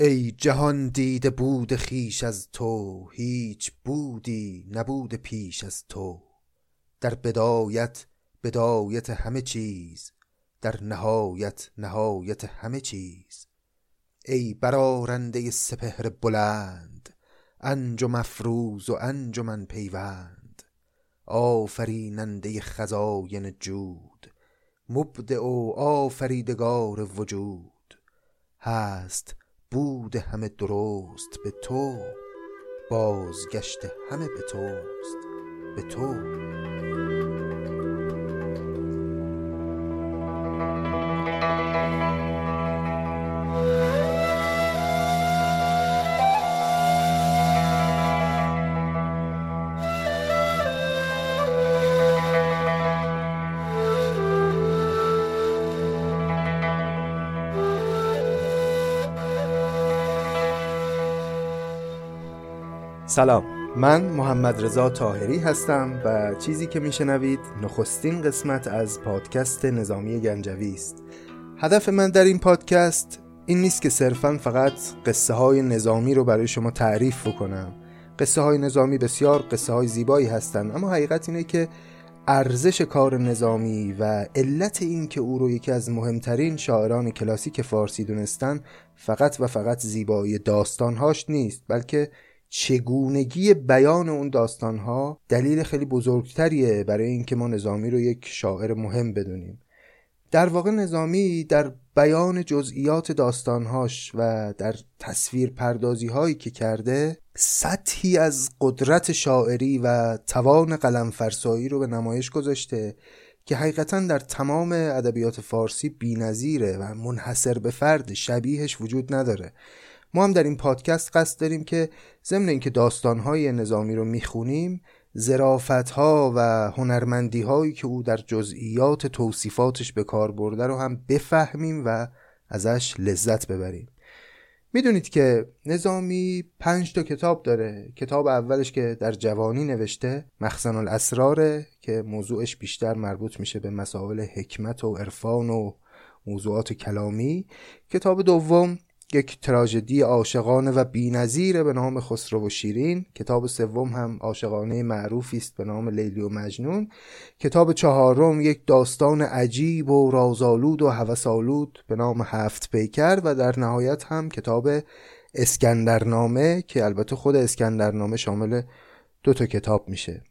ای جهان دیده بود خیش از تو هیچ بودی نبود پیش از تو. در بدایت بدایت همه چیز در نهایت نهایت همه چیز. ای برارنده سپهر بلند انجم افروز و انجمن پیوند. آفریننده خزاین جود مبدع و آفریدگار وجود. هست بود همه درست به تو بازگشت همه به توست به تو. سلام. من محمد رضا تاهری هستم و چیزی که میشنوید نخستین قسمت از پادکست نظامی گنجوی است. هدف من در این پادکست این نیست که صرفا فقط قصه های نظامی رو برای شما تعریف بکنم. قصه های نظامی بسیار قصه های زیبایی هستند اما حقیقت اینه که ارزش کار نظامی و علت این که او رو یکی از مهمترین شاعران کلاسیک فارسی دونستن فقط و فقط زیبایی داستانهاش نیست بلکه چگونگی بیان اون داستانها دلیل خیلی بزرگتریه برای اینکه ما نظامی رو یک شاعر مهم بدونیم. در واقع نظامی در بیان جزئیات داستانهاش و در تصویر پردازی هایی که کرده سطحی از قدرت شاعری و توان قلم فرسایی رو به نمایش گذاشته که حقیقتا در تمام ادبیات فارسی بینظیره و منحصر به فرد شبیهش وجود نداره. ما هم در این پادکست قصد داریم که ضمن اینکه داستانهای نظامی رو می‌خونیم زرافت ها و هنرمندی هایی که او در جزئیات توصیفاتش به کار برده رو هم بفهمیم و ازش لذت ببریم. می‌دونید که نظامی پنج تا کتاب داره. کتاب اولش که در جوانی نوشته مخزن الاسراره که موضوعش بیشتر مربوط میشه به مسائل حکمت و عرفان و موضوعات کلامی. کتاب دوم یک تراژدی عاشقانه و بینظیر به نام خسرو و شیرین. کتاب سوم هم عاشقانه معروفی است به نام لیلی و مجنون. کتاب چهارم یک داستان عجیب و رازآلود و هوسآلود به نام هفت پیکر و در نهایت هم کتاب اسکندرنامه که البته خود اسکندرنامه شامل دو تا کتاب میشه.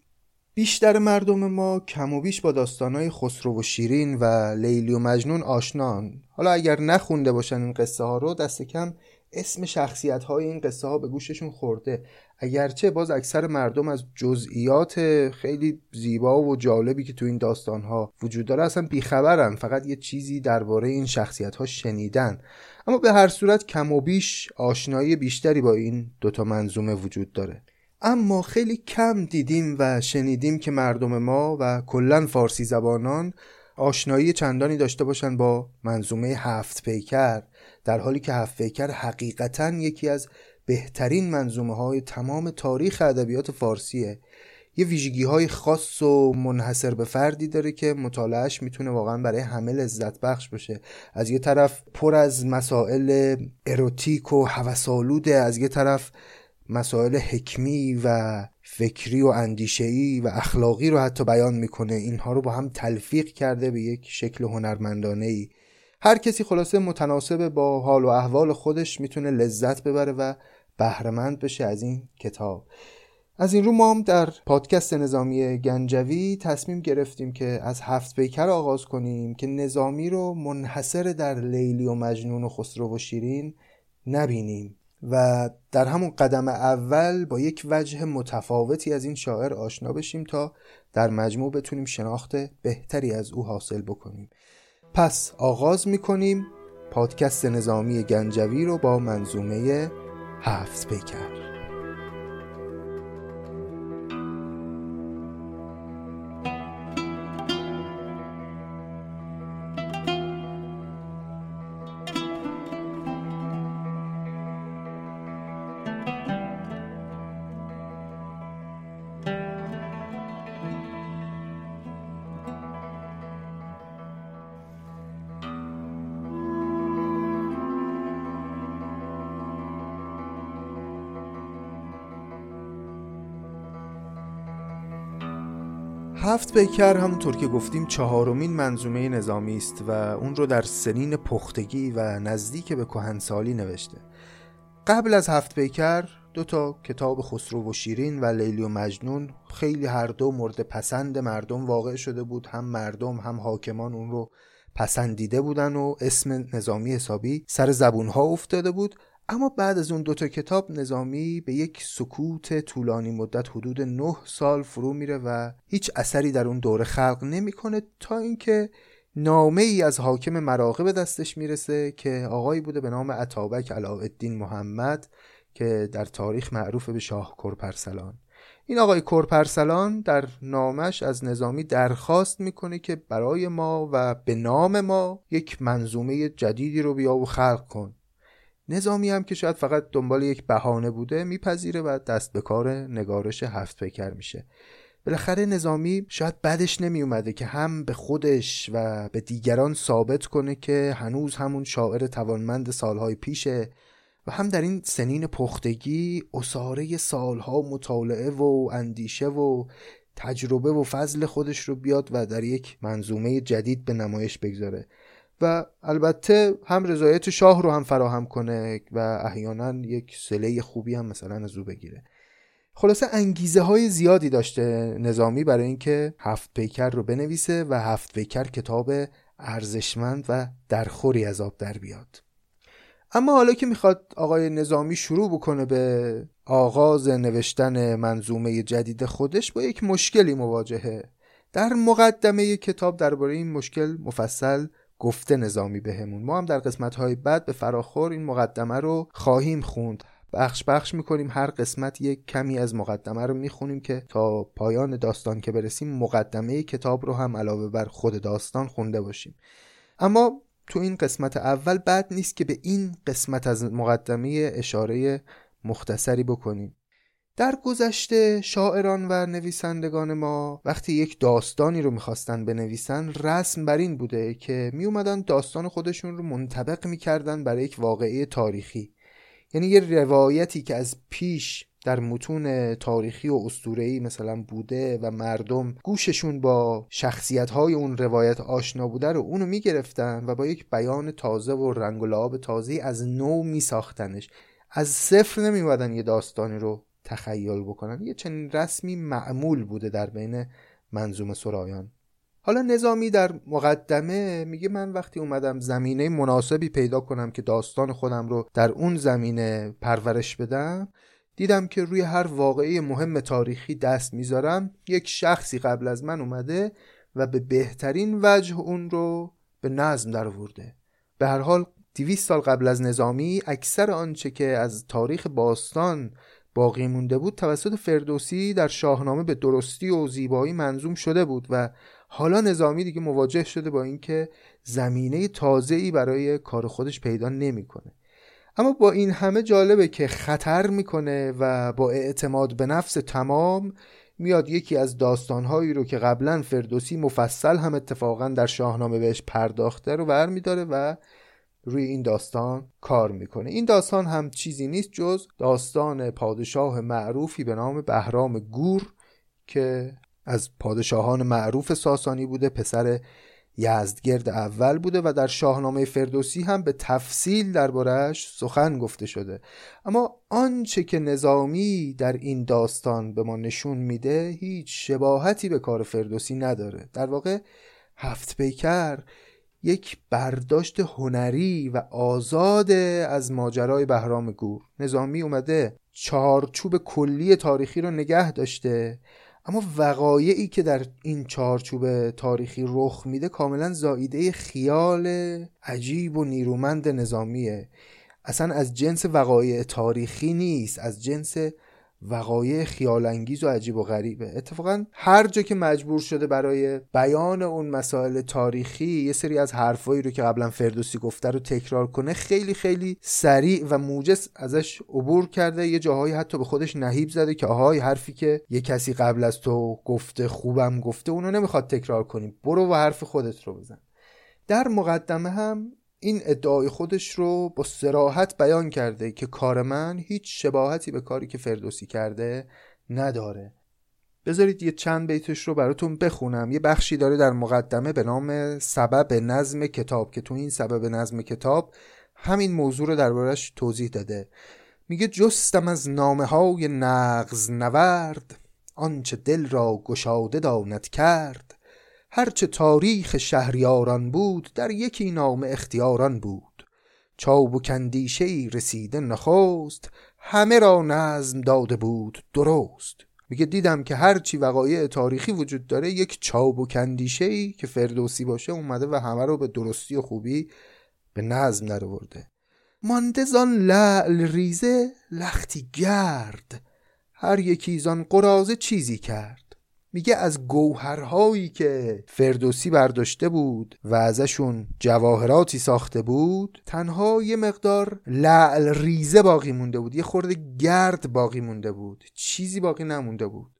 بیشتر مردم ما کم و بیش با داستانهای خسرو و شیرین و لیلی و مجنون آشنان. حالا اگر نخونده باشن این قصه ها رو دست کم اسم شخصیت های این قصه ها به گوششون خورده. اگرچه باز اکثر مردم از جزئیات خیلی زیبا و جالبی که تو این داستان ها وجود داره اصلا بیخبرن. فقط یه چیزی درباره این شخصیت ها شنیدن. اما به هر صورت کم و بیش آشنایی بیشتری با این دوتا منظومه وجود داره. اما خیلی کم دیدیم و شنیدیم که مردم ما و کلا فارسی زبانان آشنایی چندانی داشته باشند با منظومه هفت پیکر در حالی که هفت پیکر حقیقتا یکی از بهترین منظومه های تمام تاریخ ادبیات فارسیه. یه ویژگی های خاص و منحصر به فردی داره که مطالعهش می‌تونه واقعا برای همه لذت بخش باشه. از یه طرف پر از مسائل اروتیک و هوسالوده از یه طرف مسائل حکمی و فکری و اندیشهی و اخلاقی رو حتی بیان می‌کنه. اینها رو با هم تلفیق کرده به یک شکل هنرمندانه ای هر کسی خلاصه متناسب با حال و احوال خودش می‌تونه لذت ببره و بهرهمند بشه از این کتاب. از این رو ما هم در پادکست نظامی گنجوی تصمیم گرفتیم که از هفت پیکر آغاز کنیم که نظامی رو منحصر در لیلی و مجنون و خسرو و شیرین نبینیم. و در همون قدم اول با یک وجه متفاوتی از این شاعر آشنا بشیم تا در مجموع بتونیم شناخت بهتری از او حاصل بکنیم. پس آغاز می‌کنیم پادکست نظامی گنجوی رو با منظومه هفت پیکر پیکر همونطور که گفتیم چهارمین منظومه نظامی است و اون رو در سنین پختگی و نزدیک به کهنسالی نوشته. قبل از هفت پیکر دو تا کتاب خسرو و شیرین و لیلی و مجنون خیلی هر دو مورد پسند مردم واقع شده بود. هم مردم هم حاکمان اون رو پسندیده بودن و اسم نظامی حسابی سر زبون ها افتاده بود. اما بعد از اون دوتا کتاب نظامی به یک سکوت طولانی مدت حدود نه سال فرو میره و هیچ اثری در اون دوره خلق نمی‌کنه تا اینکه نامه ای از حاکم مراغه به دستش می‌رسه که آقایی بوده به نام عطابک علاءالدین محمد که در تاریخ معروف به شاه کرپرسلان. این آقای کرپرسلان در نامش از نظامی درخواست می‌کنه که برای ما و به نام ما یک منظومه جدیدی رو بیا و خلق کن. نظامی هم که شاید فقط دنبال یک بهانه بوده میپذیره و دست به کار نگارش هفت پیکر میشه. بالاخره نظامی شاید بعدش نمی اومده که هم به خودش و به دیگران ثابت کنه که هنوز همون شاعر توانمند سالهای پیشه و هم در این سنین پختگی اصاره سالها مطالعه و اندیشه و تجربه و فضل خودش رو بیاد و در یک منظومه جدید به نمایش بگذاره. و البته هم رضایت شاه رو هم فراهم کنه و احیانا یک سله خوبی هم مثلا از او بگیره. خلاصه انگیزه های زیادی داشته نظامی برای اینکه هفت پیکر رو بنویسه و هفت پیکر کتاب ارزشمند و درخوری از آب در بیاد. اما حالا که می‌خواد آقای نظامی شروع بکنه به آغاز نوشتن منظومه جدید خودش با یک مشکلی مواجهه. در مقدمه کتاب درباره این مشکل مفصل گفته نظامی بهمون. ما هم در قسمت های بعد به فراخور این مقدمه رو خواهیم خوند. بخش بخش می‌کنیم. هر قسمت یک کمی از مقدمه رو می‌خونیم که تا پایان داستان که برسیم مقدمه کتاب رو هم علاوه بر خود داستان خونده باشیم. اما تو این قسمت اول بد نیست که به این قسمت از مقدمه اشاره مختصری بکنیم. در گذشته شاعران و نویسندگان ما وقتی یک داستانی رو می‌خواستن بنویسن رسم بر این بوده که می اومدن داستان خودشون رو منطبق می‌کردن برای یک واقعه تاریخی. یعنی یه روایتی که از پیش در متون تاریخی و اسطوره‌ای مثلا بوده و مردم گوششون با شخصیت های اون روایت آشنا بوده رو اونو می‌گرفتن و با یک بیان تازه و رنگ و لعاب تازه از نو میساختنش. از صفر نمیومدن یه داستانی رو تخیل بکنن. یه چنین رسمی معمول بوده در بین منظوم سرایان. حالا نظامی در مقدمه میگه من وقتی اومدم زمینه مناسبی پیدا کنم که داستان خودم رو در اون زمینه پرورش بدم دیدم که روی هر واقعی مهم تاریخی دست می‌ذارم. یک شخصی قبل از من اومده و به بهترین وجه اون رو به نظم در ورده به هر حال دیویست سال قبل از نظامی اکثر آنچه که از تاریخ باستان باقی مونده بود توسط فردوسی در شاهنامه به درستی و زیبایی منظوم شده بود و حالا نظامی دیگه مواجه شده با اینکه زمینه تازه‌ای برای کار خودش پیدا نمی‌کنه. اما با این همه جالبه که خطر می‌کنه و با اعتماد به نفس تمام میاد یکی از داستانهایی رو که قبلا فردوسی مفصل هم اتفاقا در شاهنامه بهش پرداخته رو برمیداره و روی این داستان کار می‌کنه. این داستان هم چیزی نیست جز داستان پادشاه معروفی به نام بهرام گور که از پادشاهان معروف ساسانی بوده پسر یزدگرد اول بوده و در شاهنامه فردوسی هم به تفصیل دربارهش سخن گفته شده. اما آنچه که نظامی در این داستان به ما نشون میده هیچ شباهتی به کار فردوسی نداره. در واقع هفت پیکر یک برداشت هنری و آزاد از ماجرای بهرام گور. نظامی اومده چارچوب کلی تاریخی رو نگه داشته اما وقایعی که در این چارچوب تاریخی رخ میده کاملا زاییده خیال عجیب و نیرومند نظامیه. اصلا از جنس وقایع تاریخی نیست از جنس وقایع خیال انگیز و عجیب و غریبه. اتفاقا هر جا که مجبور شده برای بیان اون مسائل تاریخی یه سری از حرفایی رو که قبلا فردوسی گفته رو تکرار کنه خیلی خیلی سریع و موجز ازش عبور کرده. یه جاهایی حتی به خودش نهیب زده که آهای حرفی که یه کسی قبل از تو گفته خوبم گفته اونو نمی‌خواد تکرار کنیم برو و حرف خودت رو بزن. در مقدمه هم این ادعای خودش رو با سراحت بیان کرده که کار من هیچ شباهتی به کاری که فردوسی کرده نداره. بذارید یه چند بیتش رو براتون بخونم. یه بخشی داره در مقدمه به نام سبب نظم کتاب که تو این سبب نظم کتاب همین موضوع رو دربارش توضیح داده. میگه جستم از نامه های نغز نورد آنچه دل را گشاده داند کرد. هرچه تاریخ شهریاران بود در یکی نام اختیاران بود. چاب و کندیشه رسیده نخست همه را نظم داده بود درست. میگه دیدم که هرچی وقایع تاریخی وجود داره یک چاب و کندیشه ای که فردوسی باشه اومده و همه رو به درستی و خوبی به نظم درآورده. مانده زان لعل ریزه لختی گرد. هر یکی زان قرازه چیزی کرد. میگه از گوهرهایی که فردوسی برداشته بود و ازشون جواهراتی ساخته بود تنها یه مقدار لعل ریزه باقی مونده بود یه خورده گرد باقی مونده بود چیزی باقی نمونده بود.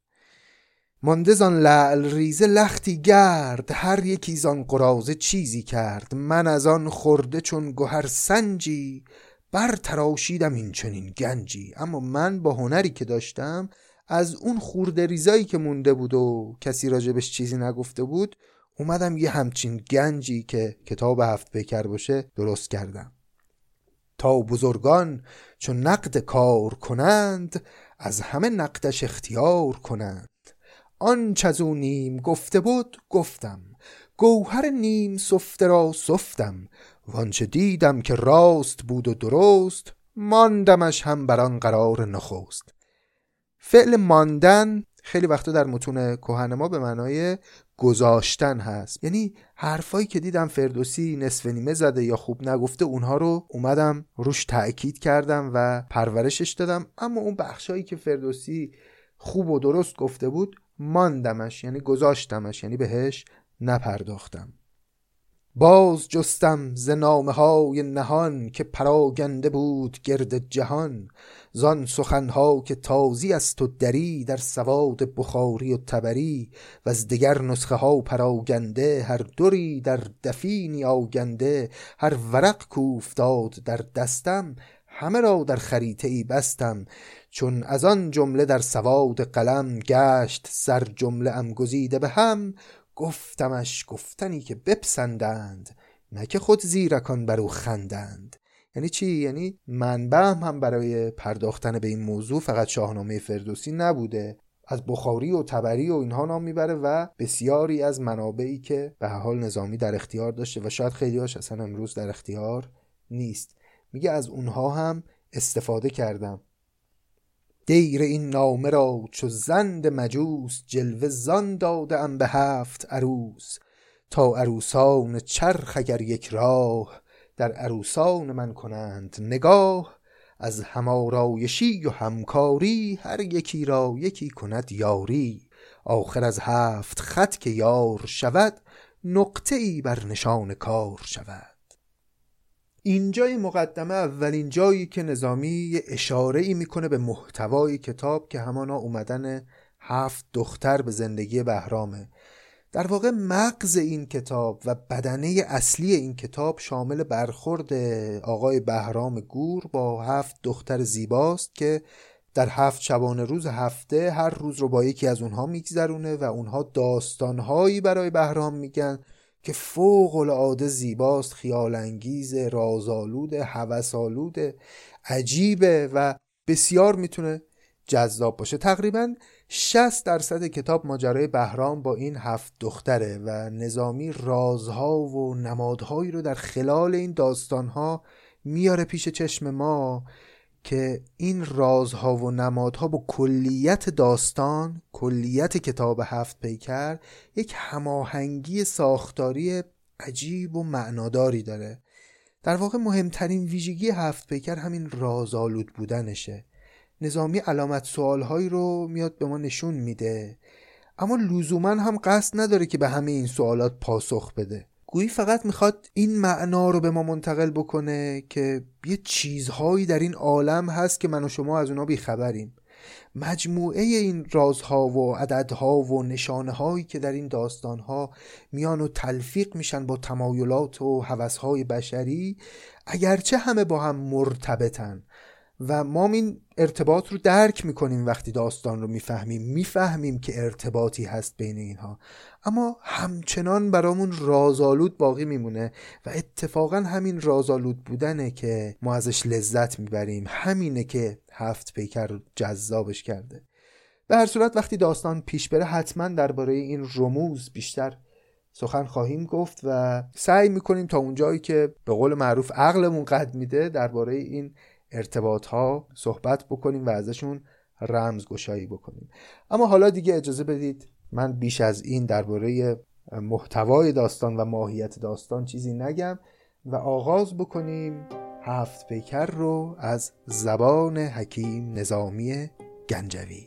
مانده زان لعل ریزه لختی گرد هر یکی زان قرازه چیزی کرد. من از آن خورده چون گوهر سنجی بر تراشیدم این چنین گنجی. اما من با هنری که داشتم از اون خورده ریزایی که مونده بود و کسی راجبش چیزی نگفته بود اومدم یه همچین گنجی که کتاب هفت پیکر باشه درست کردم. تا بزرگان چون نقد کار کنند از همه نقدش اختیار کنند. آنچ از او نیم گفته بود گفتم. گوهر نیم سفته را سفتم. وانچه دیدم که راست بود و درست ماندمش هم بر آن قرار نخست. فعل ماندن خیلی وقتا در متون کهن ما به معنای گذاشتن هست. یعنی حرفایی که دیدم فردوسی نصف نیمه زده یا خوب نگفته اونها رو اومدم روش تأکید کردم و پرورشش دادم. اما اون بخشایی که فردوسی خوب و درست گفته بود ماندمش یعنی گذاشتمش یعنی بهش نپرداختم. باز جستم ز نامه های نهان که پراگنده بود گرد جهان. زان سخنها که تازی است و دری در سواد بخاری و تبری و از دگر نسخه ها پراگنده هر دوری در دفینی آگنده هر ورق کوفتاد در دستم همه را در خریطه ای بستم. چون از آن جمله در سواد قلم گشت سر جمله ام گزیده به هم گفتمش گفتنی که بپسندند نه که خود زیرکان بر او خندند. یعنی چی؟ یعنی منبع هم برای پرداختن به این موضوع فقط شاهنامه فردوسی نبوده. از بخاری و تبری و اینها نام می‌بره و بسیاری از منابعی که به حال نظامی در اختیار داشته و شاید خیلی هاش اصلا امروز در اختیار نیست. میگه از اونها هم استفاده کردم. دیر این نامه را چو زند مجوس جلوه زان داده ام به هفت عروس تا عروسان چرخ اگر یک راه در عروسان من کنند نگاه از همارایشی و همکاری هر یکی را یکی کند یاری. آخر از هفت خط که یار شود نقطه ای بر نشان کار شود. اینجای مقدمه اولین جایی که نظامی اشاره ای می‌کنه به محتوای کتاب که همانا اومدن هفت دختر به زندگی بهرامه. در واقع مغز این کتاب و بدنه اصلی این کتاب شامل برخورد آقای بهرام گور با هفت دختر زیباست که در هفت شبانه روز هفته هر روز رو با یکی از اونها میگذرونه و اونها داستانهایی برای بهرام میگن که فوق العاده زیباست خیال انگیز رازآلود هوسآلود عجیبه و بسیار می‌تونه جذاب باشه. تقریبا 60 درصد کتاب ماجرای بهرام با این هفت دختره و نظامی رازها و نمادهایی رو در خلال این داستانها میاره پیش چشم ما که این رازها و نمادها با کلیت داستان کلیت کتاب هفت پیکر یک هماهنگی ساختاری عجیب و معناداری داره. در واقع مهمترین ویژگی هفت پیکر همین رازآلود بودنشه. نظامی علامت سوالهایی رو میاد به ما نشون میده. اما لزوما هم قصد نداره که به همه این سوالات پاسخ بده. گویی فقط می‌خواد این معنا رو به ما منتقل بکنه که یه چیزهایی در این عالم هست که من و شما از اونا بیخبریم. مجموعه این رازها و عددها و نشانه هایی که در این داستانها میان و تلفیق میشن با تمایلات و حوثهای بشری اگرچه همه با هم مرتبطن. و ما این ارتباط رو درک می‌کنیم وقتی داستان رو می‌فهمیم. می‌فهمیم که ارتباطی هست بین اینها. اما همچنان برامون رازآلود باقی میمونه و اتفاقا همین رازآلود بودنه که ما ازش لذت می‌بریم. همینه که هفت پیکر جذابش کرده. به هر صورت وقتی داستان پیش بره حتما درباره این رموز بیشتر سخن خواهیم گفت و سعی می‌کنیم تا اونجایی که به قول معروف عقلمون قد میده درباره این ارتباط ها صحبت بکنیم و ازشون رمزگشایی بکنیم. اما حالا دیگه اجازه بدید من بیش از این درباره محتوای داستان و ماهیت داستان چیزی نگم و آغاز بکنیم هفت پیکر رو از زبان حکیم نظامی گنجوی.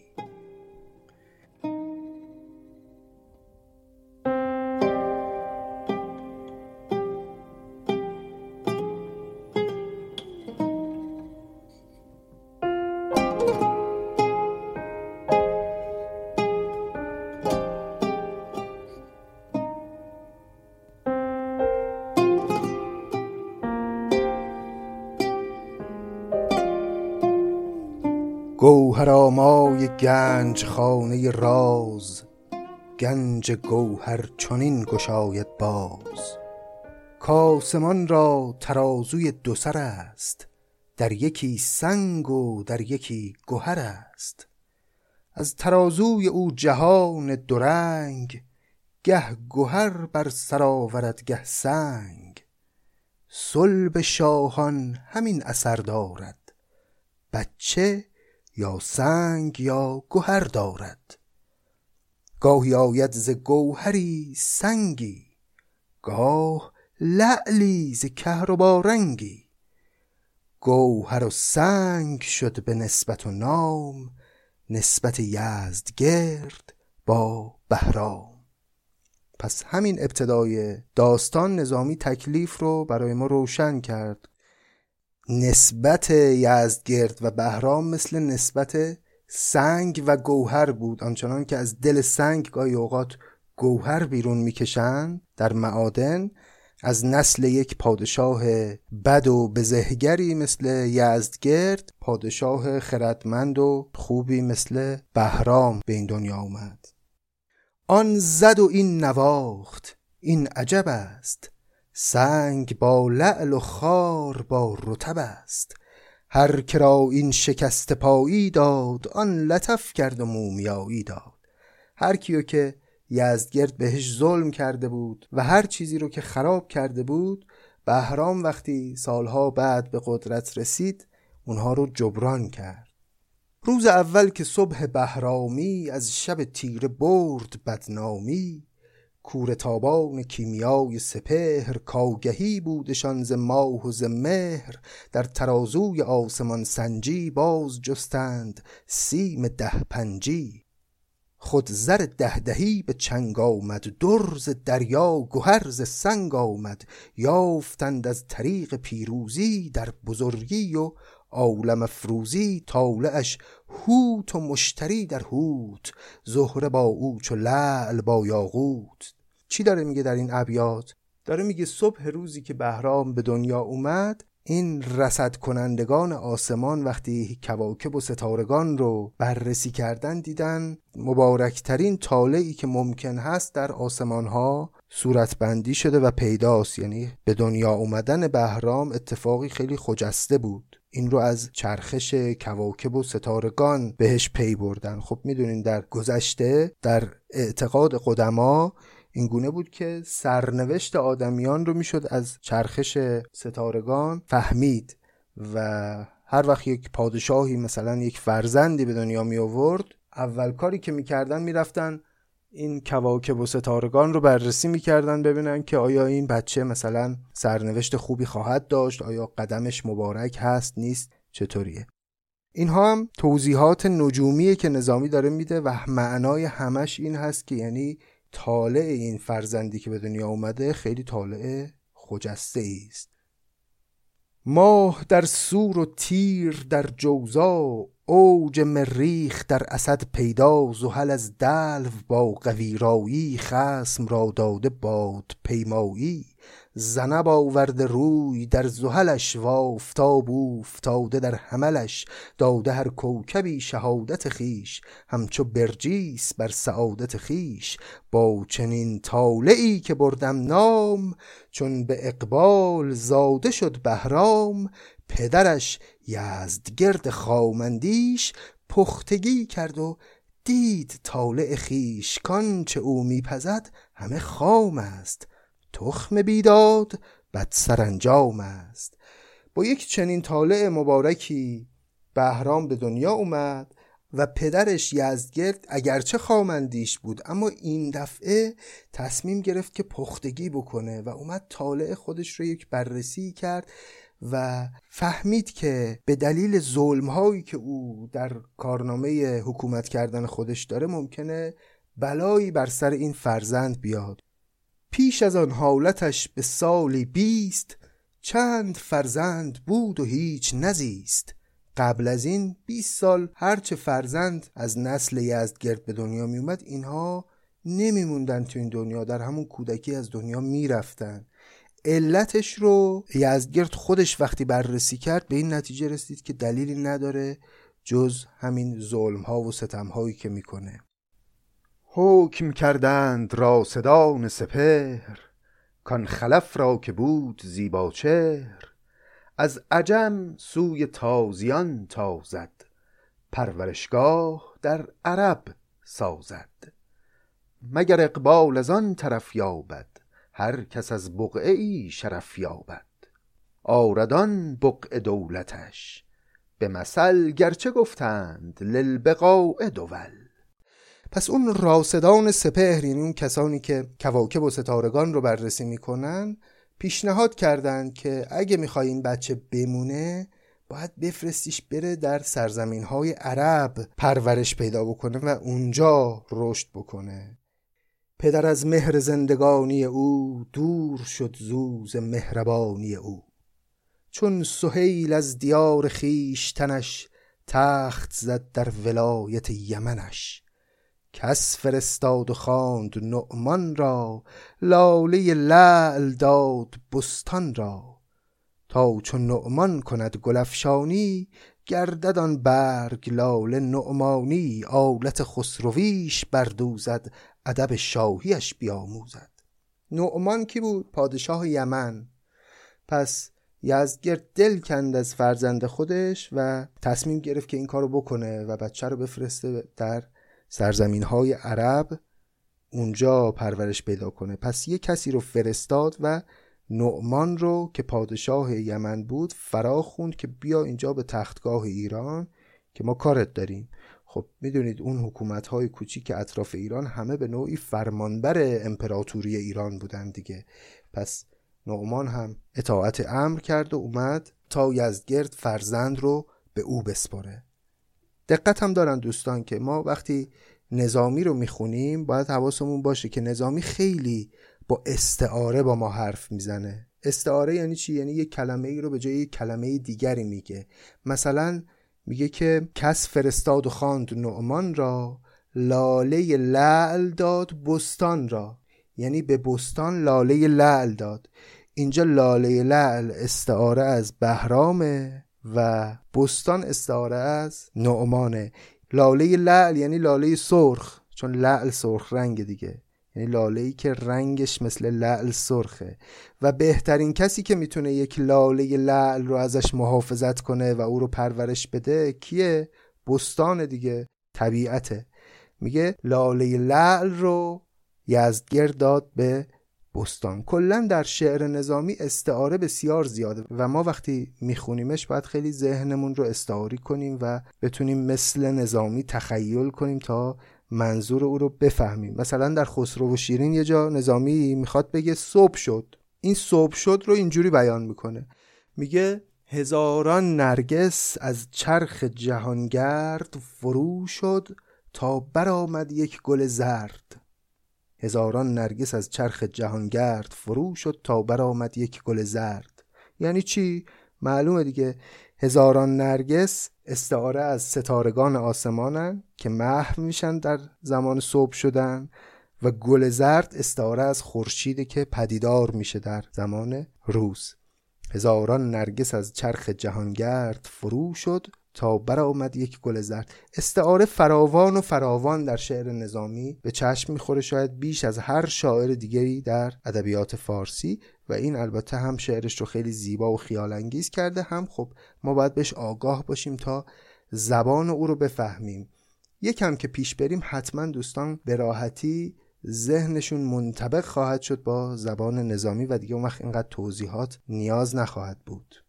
گوهرآمای گنج خانه راز گنج گوهر چنین گشاید باز. کاسمان را ترازوی دو سر است در یکی سنگ و در یکی گهر است. از ترازوی او جهان دورنگ گه گهر بر سر آورد گه سنگ. صلب شاهان همین اثر دارد بچه یا سنگ یا گهر دارد. گاهی آید ز گوهری سنگی گاه لعلی ز کهربا رنگی گوهر و سنگ شد به نسبت و نام نسبت یزدگرد با بهرام. پس همین ابتدای داستان نظامی تکلیف رو برای ما روشن کرد. نسبت یزدگرد و بهرام مثل نسبت سنگ و گوهر بود. آنچنان که از دل سنگ گاهی اوقات گوهر بیرون می‌کشند در معادن از نسل یک پادشاه بد و بزهگری مثل یزدگرد پادشاه خردمند و خوبی مثل بهرام به این دنیا اومد آن زد و این نواخت این عجب است. سنگ با لعل و خار با رتب است. هر کرا این شکست پایی داد آن لطف کرد و مومیایی داد. هر کیو که یزدگرد بهش ظلم کرده بود و هر چیزی رو که خراب کرده بود بهرام وقتی سالها بعد به قدرت رسید اونها رو جبران کرد. روز اول که صبح بهرامی از شب تیره برد بدنامی کور تابان کیمیای سپهر کاگهی بودشان ز ماه و ز مهر. در ترازوی آسمان سنجی باز جستند سیم ده پنجی. خود زر ده دهی به چنگ آمد در ز دریا گهر ز سنگ آمد. یافتند از طریق پیروزی در بزرگی و عالم افروزی طالعش هوت و مشتری در هوت زهره با او چو لعل با یاقوت. چی داره میگه در این ابیات؟ داره میگه صبح روزی که بهرام به دنیا اومد این رسد کنندگان آسمان وقتی کواکب و ستارگان رو بررسی کردن دیدن مبارکترین طالعی که ممکن هست در آسمان ها صورتبندی شده و پیداست. یعنی به دنیا اومدن بهرام اتفاقی خیلی خجسته بود. این رو از چرخش کواکب و ستارگان بهش پی بردن. خب می‌دونین در گذشته در اعتقاد قدما اینگونه بود که سرنوشت آدمیان رو می‌شد از چرخش ستارگان فهمید و هر وقت یک پادشاهی مثلا یک فرزندی به دنیا می آورد اول کاری که می‌کردن می‌رفتن این کواکب و ستارگان رو بررسی می‌کردن ببینن که آیا این بچه مثلا سرنوشت خوبی خواهد داشت آیا قدمش مبارک هست نیست چطوریه. اینها هم توضیحات نجومیه که نظامی داره میده و معنای همش این هست که یعنی طالع این فرزندی که به دنیا اومده خیلی طالع خجسته است. ماه در سور و تیر در جوزا اوج مریخ در اسد پیدا زحل از دلو با قویرایی خسم را داده باد پیمایی. زنب آورده روی در زحلش و آفتاب افتاده در حملش داده هر کوکبی شهادت خیش همچو برجیس بر سعادت خیش با چنین طالعی که بردم نام چون به اقبال زاده شد بهرام پدرش یزدگرد خامندیش پختگی کرد و دید طالع خیش چه او میپزد همه خام است. تخم بیداد بد سرانجام است. با یک چنین طالع مبارکی بهرام به دنیا اومد و پدرش یزدگرد اگرچه خامندیش بود اما این دفعه تصمیم گرفت که پختگی بکنه و اومد طالع خودش رو یک بررسی کرد و فهمید که به دلیل ظلم هایی که او در کارنامه حکومت کردن خودش داره ممکنه بلایی بر سر این فرزند بیاد. پیش از آن حالتش به سالی بیست چند فرزند بود و هیچ نزیست. قبل از این 20 سال هرچه فرزند از نسل یزدگرد به دنیا می اومد اینها نمیموندن تو این دنیا در همون کودکی از دنیا می‌رفتن. علتش رو یزدگرد خودش وقتی بررسی کرد به این نتیجه رسید که دلیلی نداره جز همین ظلم ها و ستم هایی که می‌کنه. حکم کردند راسدان سپهر کان خلف را که بود زیباچهر از عجم سوی تازیان تازد پرورشگاه در عرب سازد. مگر اقبال از آن طرف یابد؟ هر کس از بقعه ای شرف یابد. آردان بقع دولتش. به مثل گرچه گفتند للبقاء دول. پس اون راسدان سپهر یعنی اون کسانی که کواکب و ستارگان رو بررسی می‌کنن پیشنهاد کردند که اگه می‌خوای این بچه بمونه باید بفرستیش بره در سرزمین های عرب پرورش پیدا بکنه و اونجا رشد بکنه. پدر از مهر زندگانی او دور شد زوز مهربانی او. چون سهیل از دیار خیشتنش تخت زد در ولایت یمنش. کس فرستاد و خواند نعمان را لاله لعل داد بستان را. تا چون نعمان کند گلفشانی گردد آن برگ لاله نعمانی. آلت خسرویش بردوزد ادب شاهیش بیاموزد. نعمان کی بود؟ پادشاه یمن. پس یزدگرد دل کند از فرزند خودش و تصمیم گرفت که این کارو بکنه و بچه رو بفرسته در سرزمین های عرب. اونجا پرورش پیدا کنه. پس یه کسی رو فرستاد و نعمان رو که پادشاه یمن بود فرا خوند که بیا اینجا به تختگاه ایران که ما کارت داریم. خب می‌دونید اون حکومت های کوچیک اطراف ایران همه به نوعی فرمانبر امپراتوری ایران بودن دیگه. پس نعمان هم اطاعت امر کرد و اومد تا یزدگرد فرزند رو به او بسپاره. دقت هم دارن دوستان که ما وقتی نظامی رو می‌خونیم باید حواسمون باشه که نظامی خیلی با استعاره با ما حرف می‌زنه. استعاره یعنی چی؟ یعنی یک کلمه ای رو به جای یک کلمه دیگری میگه. مثلا میگه که کس فرستاد و خواند نعمان را لاله لعل داد بستان را. یعنی به بستان لاله لعل داد. اینجا لاله لعل استعاره از بهرامه و بستان استعاره از نعمانه. لاله لعل یعنی لاله سرخ چون لعل سرخ رنگ دیگه. یعنی لاله ای که رنگش مثل لعل سرخه. و بهترین کسی که می‌تونه یک لاله لعل رو ازش محافظت کنه و او رو پرورش بده کیه؟ بستان دیگه طبیعته. میگه لاله لعل رو یزدگرد داد به بستان. کلا در شعر نظامی استعاره بسیار زیاده و ما وقتی میخونیمش باید خیلی ذهنمون رو استعاری کنیم و بتونیم مثل نظامی تخیل کنیم تا منظور او رو بفهمیم. مثلا در خسرو و شیرین یه جا نظامی می‌خواد بگه صبح شد. این صبح شد رو اینجوری بیان می‌کنه. میگه هزاران نرگس از چرخ جهانگرد فرو شد تا برآمد یک گل زرد. هزاران نرگس از چرخ جهانگرد فرو شد تا برآمد یک گل زرد. یعنی چی؟ معلومه دیگه. هزاران نرگس استعاره از ستارگان آسمانن که محو میشن در زمان صبح شدن و گل زرد استعاره از خورشیدی که پدیدار میشه در زمان روز. هزاران نرگس از چرخ جهانگرد فرو شد تا برآمد یک گل زرد. استعاره فراوان و فراوان در شعر نظامی به چشم می‌خوره شاید بیش از هر شاعر دیگری در ادبیات فارسی. و این البته هم شعرش رو خیلی زیبا و خیال انگیز کرده هم خب ما باید بهش آگاه باشیم تا زبان او رو بفهمیم. یکم که پیش بریم حتما دوستان به راحتی ذهنشون منطبق خواهد شد با زبان نظامی و دیگه اون وقت اینقدر توضیحات نیاز نخواهد بود.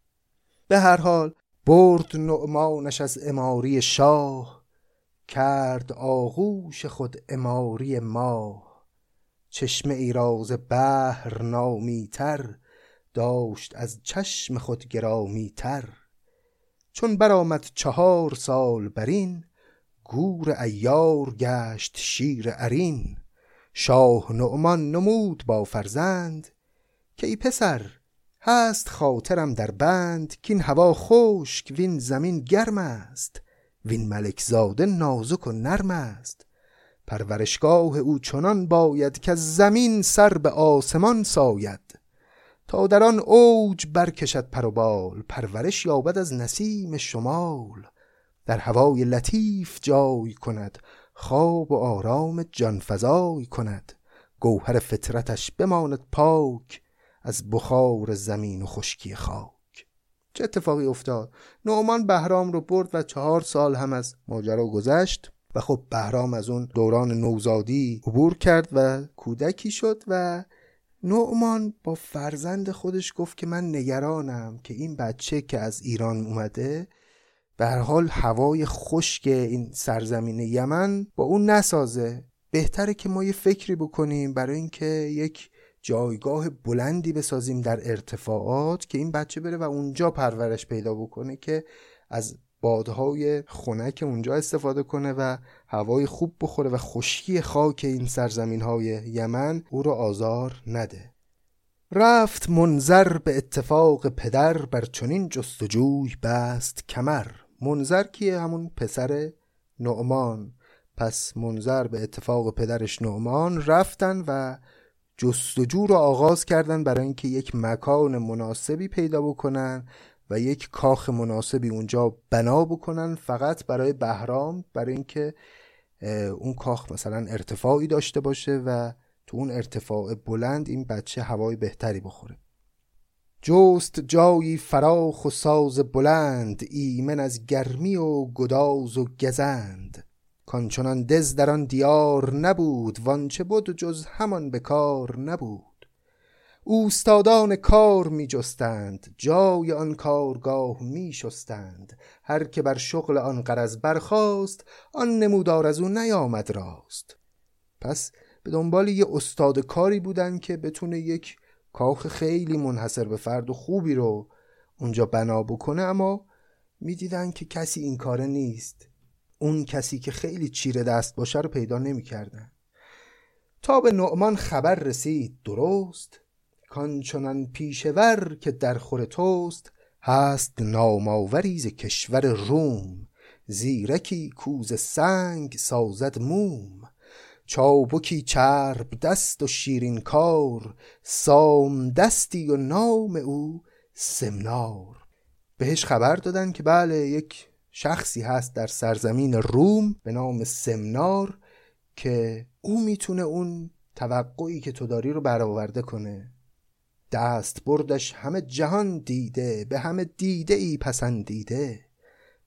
به هر حال برد نعمانش از اماری شاه کرد آغوش خود اماری ماه. چشم ایراز بحر نامی تر داشت از چشم خود گرامی تر چون برآمد چهار سال برین گور ایار گشت شیر ارین. شاه نعمان نمود با فرزند که ای پسر هست خاطرم در بند این هوا خشک وین زمین گرم است. وین ملک زاده نازک و نرم است. پرورشگاه او چنان باید که زمین سر به آسمان ساید. تا در آن اوج برکشد پر و بال پرورش یابد از نسیم شمال. در هوای لطیف جای کند خواب و آرام جانفزای کند. گوهر فطرتش بماند پاک از بخار زمین و خشکی خاک. چه اتفاقی افتاد؟ نعمان بهرام رو برد و چهار سال هم از ماجرا گذشت. و خب بهرام از اون دوران نوزادی عبور کرد و کودکی شد و نعمان با فرزند خودش گفت که من نگرانم که این بچه که از ایران اومده به حال هوای خشک این سرزمین یمن با اون نسازه. بهتره که ما یه فکری بکنیم برای اینکه یک جایگاه بلندی بسازیم در ارتفاعات که این بچه بره و اونجا پرورش پیدا بکنه که از بادهای خنک اونجا استفاده کنه و هوای خوب بخوره و خشکی خاک این سرزمین های یمن او رو آزار نده. رفت منظر به اتفاق پدر بر چنین جستجوی بست کمر. منظر کیه همون پسر نعمان؟ پس منظر به اتفاق پدرش نعمان رفتن و جستجو رو آغاز کردن برای اینکه یک مکان مناسبی پیدا بکنن و یک کاخ مناسبی اونجا بنا بکنن فقط برای بهرام برای اینکه اون کاخ مثلا ارتفاعی داشته باشه و تو اون ارتفاع بلند این بچه هوای بهتری بخوره. جست جایی فراخ و ساز بلند ایمن از گرمی و گداز و گزند. کانچنان دز در آن دیار نبود وانچه بود جز همان به کار نبود. اوستادان کار می جستند جای آن کارگاه می شستند. هر که بر شغل آن قرض برخواست آن نمودار از او نیامد راست. پس به دنبال یه استاد کاری بودن که بتونه یک کاخ خیلی منحصر به فرد و خوبی رو اونجا بنا بکنه اما می‌دیدن که کسی این کاره نیست. اون کسی که خیلی چیره دست باشه رو پیدا نمی‌کردن تا به نعمان خبر رسید درست؟ کانچنان پیشور که در خور توست هست ناماوری ز کشور روم. زیرکی کوز سنگ سازد موم. چابکی چرب دست و شیرین کار سام دستی و نام او سمنار. بهش خبر دادن که بله یک شخصی هست در سرزمین روم به نام سمنار که او می‌تونه اون توقعی که تو داری رو برآورده کنه. دست بردش همه جهان دیده به همه دیده ای پسندیده.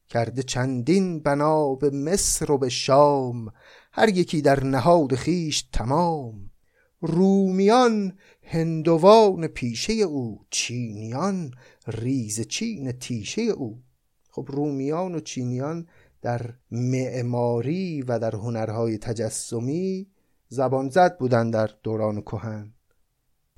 کرده چندین بنا به مصر و به شام هر یکی در نهاد خیش تمام. رومیان هندوان پیشه او چینیان ریز چین تیشه او. خب رومیان و چینیان در معماری و در هنرهای تجسمی زبان زد بودن در دوران کهن.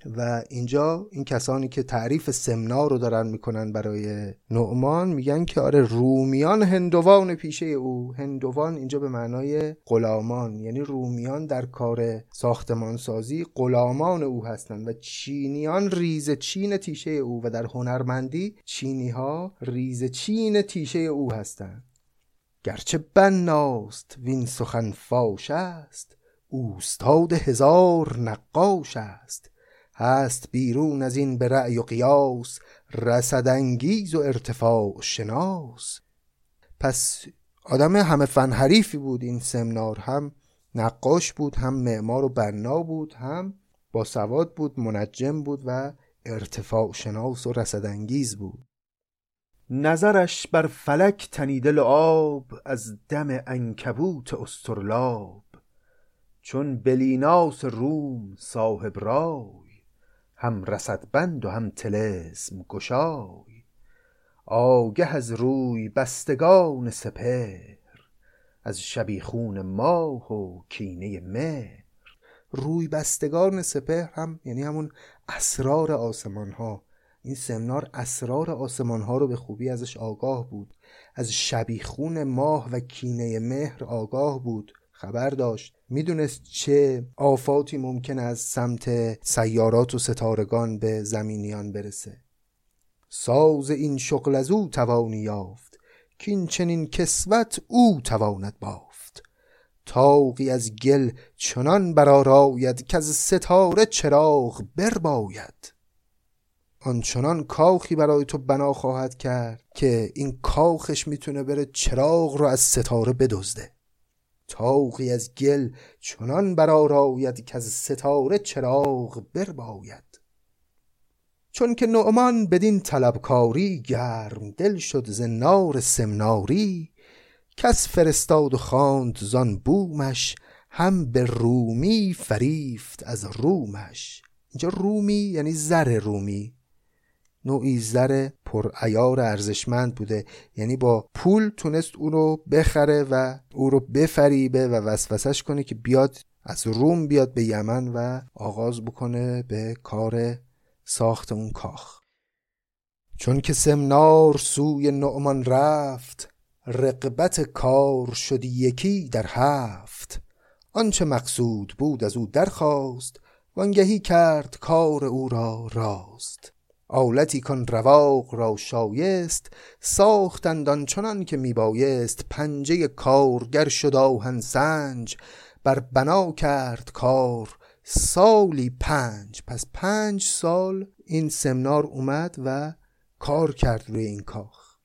و اینجا این کسانی که تعریف سمنا رو دارن می‌کنن برای نعمان میگن که آره رومیان هندوان پیشه او. هندوان اینجا به معنای غلامان یعنی رومیان در کار ساختمانسازی غلامان او هستند و چینیان ریز چین تیشه او و در هنرمندی چینی ها ریز چین تیشه او هستند گرچه بناست وین سخن فاش است اوستاد هزار نقاش است. هست بیرون از این به رأی و قیاس رسدانگیز و ارتفاع شناس. پس آدم همه فن حریفی بود این سمنار هم نقاش بود هم معمار و بنا بود هم با سواد بود منجم بود و ارتفاع شناس و رسدانگیز بود. نظرش بر فلک تنیده آب از دم انکبوت استرلاب. چون بلیناس روم صاحب رای. هم رصدبند و هم تلسم گشای آگه از روی بستگان سپهر از شبیخون ماه و کینه مهر. روی بستگان سپهر هم یعنی همون اسرار آسمان ها این سمنار اسرار آسمان ها رو به خوبی ازش آگاه بود. از شبیخون ماه و کینه مهر آگاه بود. خبر داشت. می‌دونست چه آفاتی ممکن از سمت سیارات و ستارگان به زمینیان برسه. ساز این شغل از او توانی یافت که این چنین کسوت او تواند بافت. تاقی از گل چنان برآراید که از ستاره چراغ برباید. آنچنان کاخی برای تو بنا خواهد کرد که این کاخش می‌تونه بره چراغ رو از ستاره بدزده. تاقی از گل چنان برآراید که از ستاره چراغ برباید. چون که نعمان بدین طلبکاری گرم دل شد ز نار سمناری کس فرستاد و خواند زان بومش هم به رومی فریفت از رومش. اینجا رومی یعنی زر رومی. نوعی زر پر ایار ارزشمند بوده. یعنی با پول تونست او رو بخره و او رو بفریبه و وسوسش کنه که بیاد از روم بیاد به یمن و آغاز بکنه به کار ساخت اون کاخ. چون که سمنار سوی نعمان رفت رقبت کار شدی یکی در هفت. آنچه مقصود بود از او درخواست وانگهی کرد کار او را راست. آلتی کن رواق را شایست ساختند آنچنان که میبایست پنجه کارگر شد آهن سنج. بر بنا کرد کار سالی پنج. پس پنج سال این سمنار اومد و کار کرد روی این کاخ.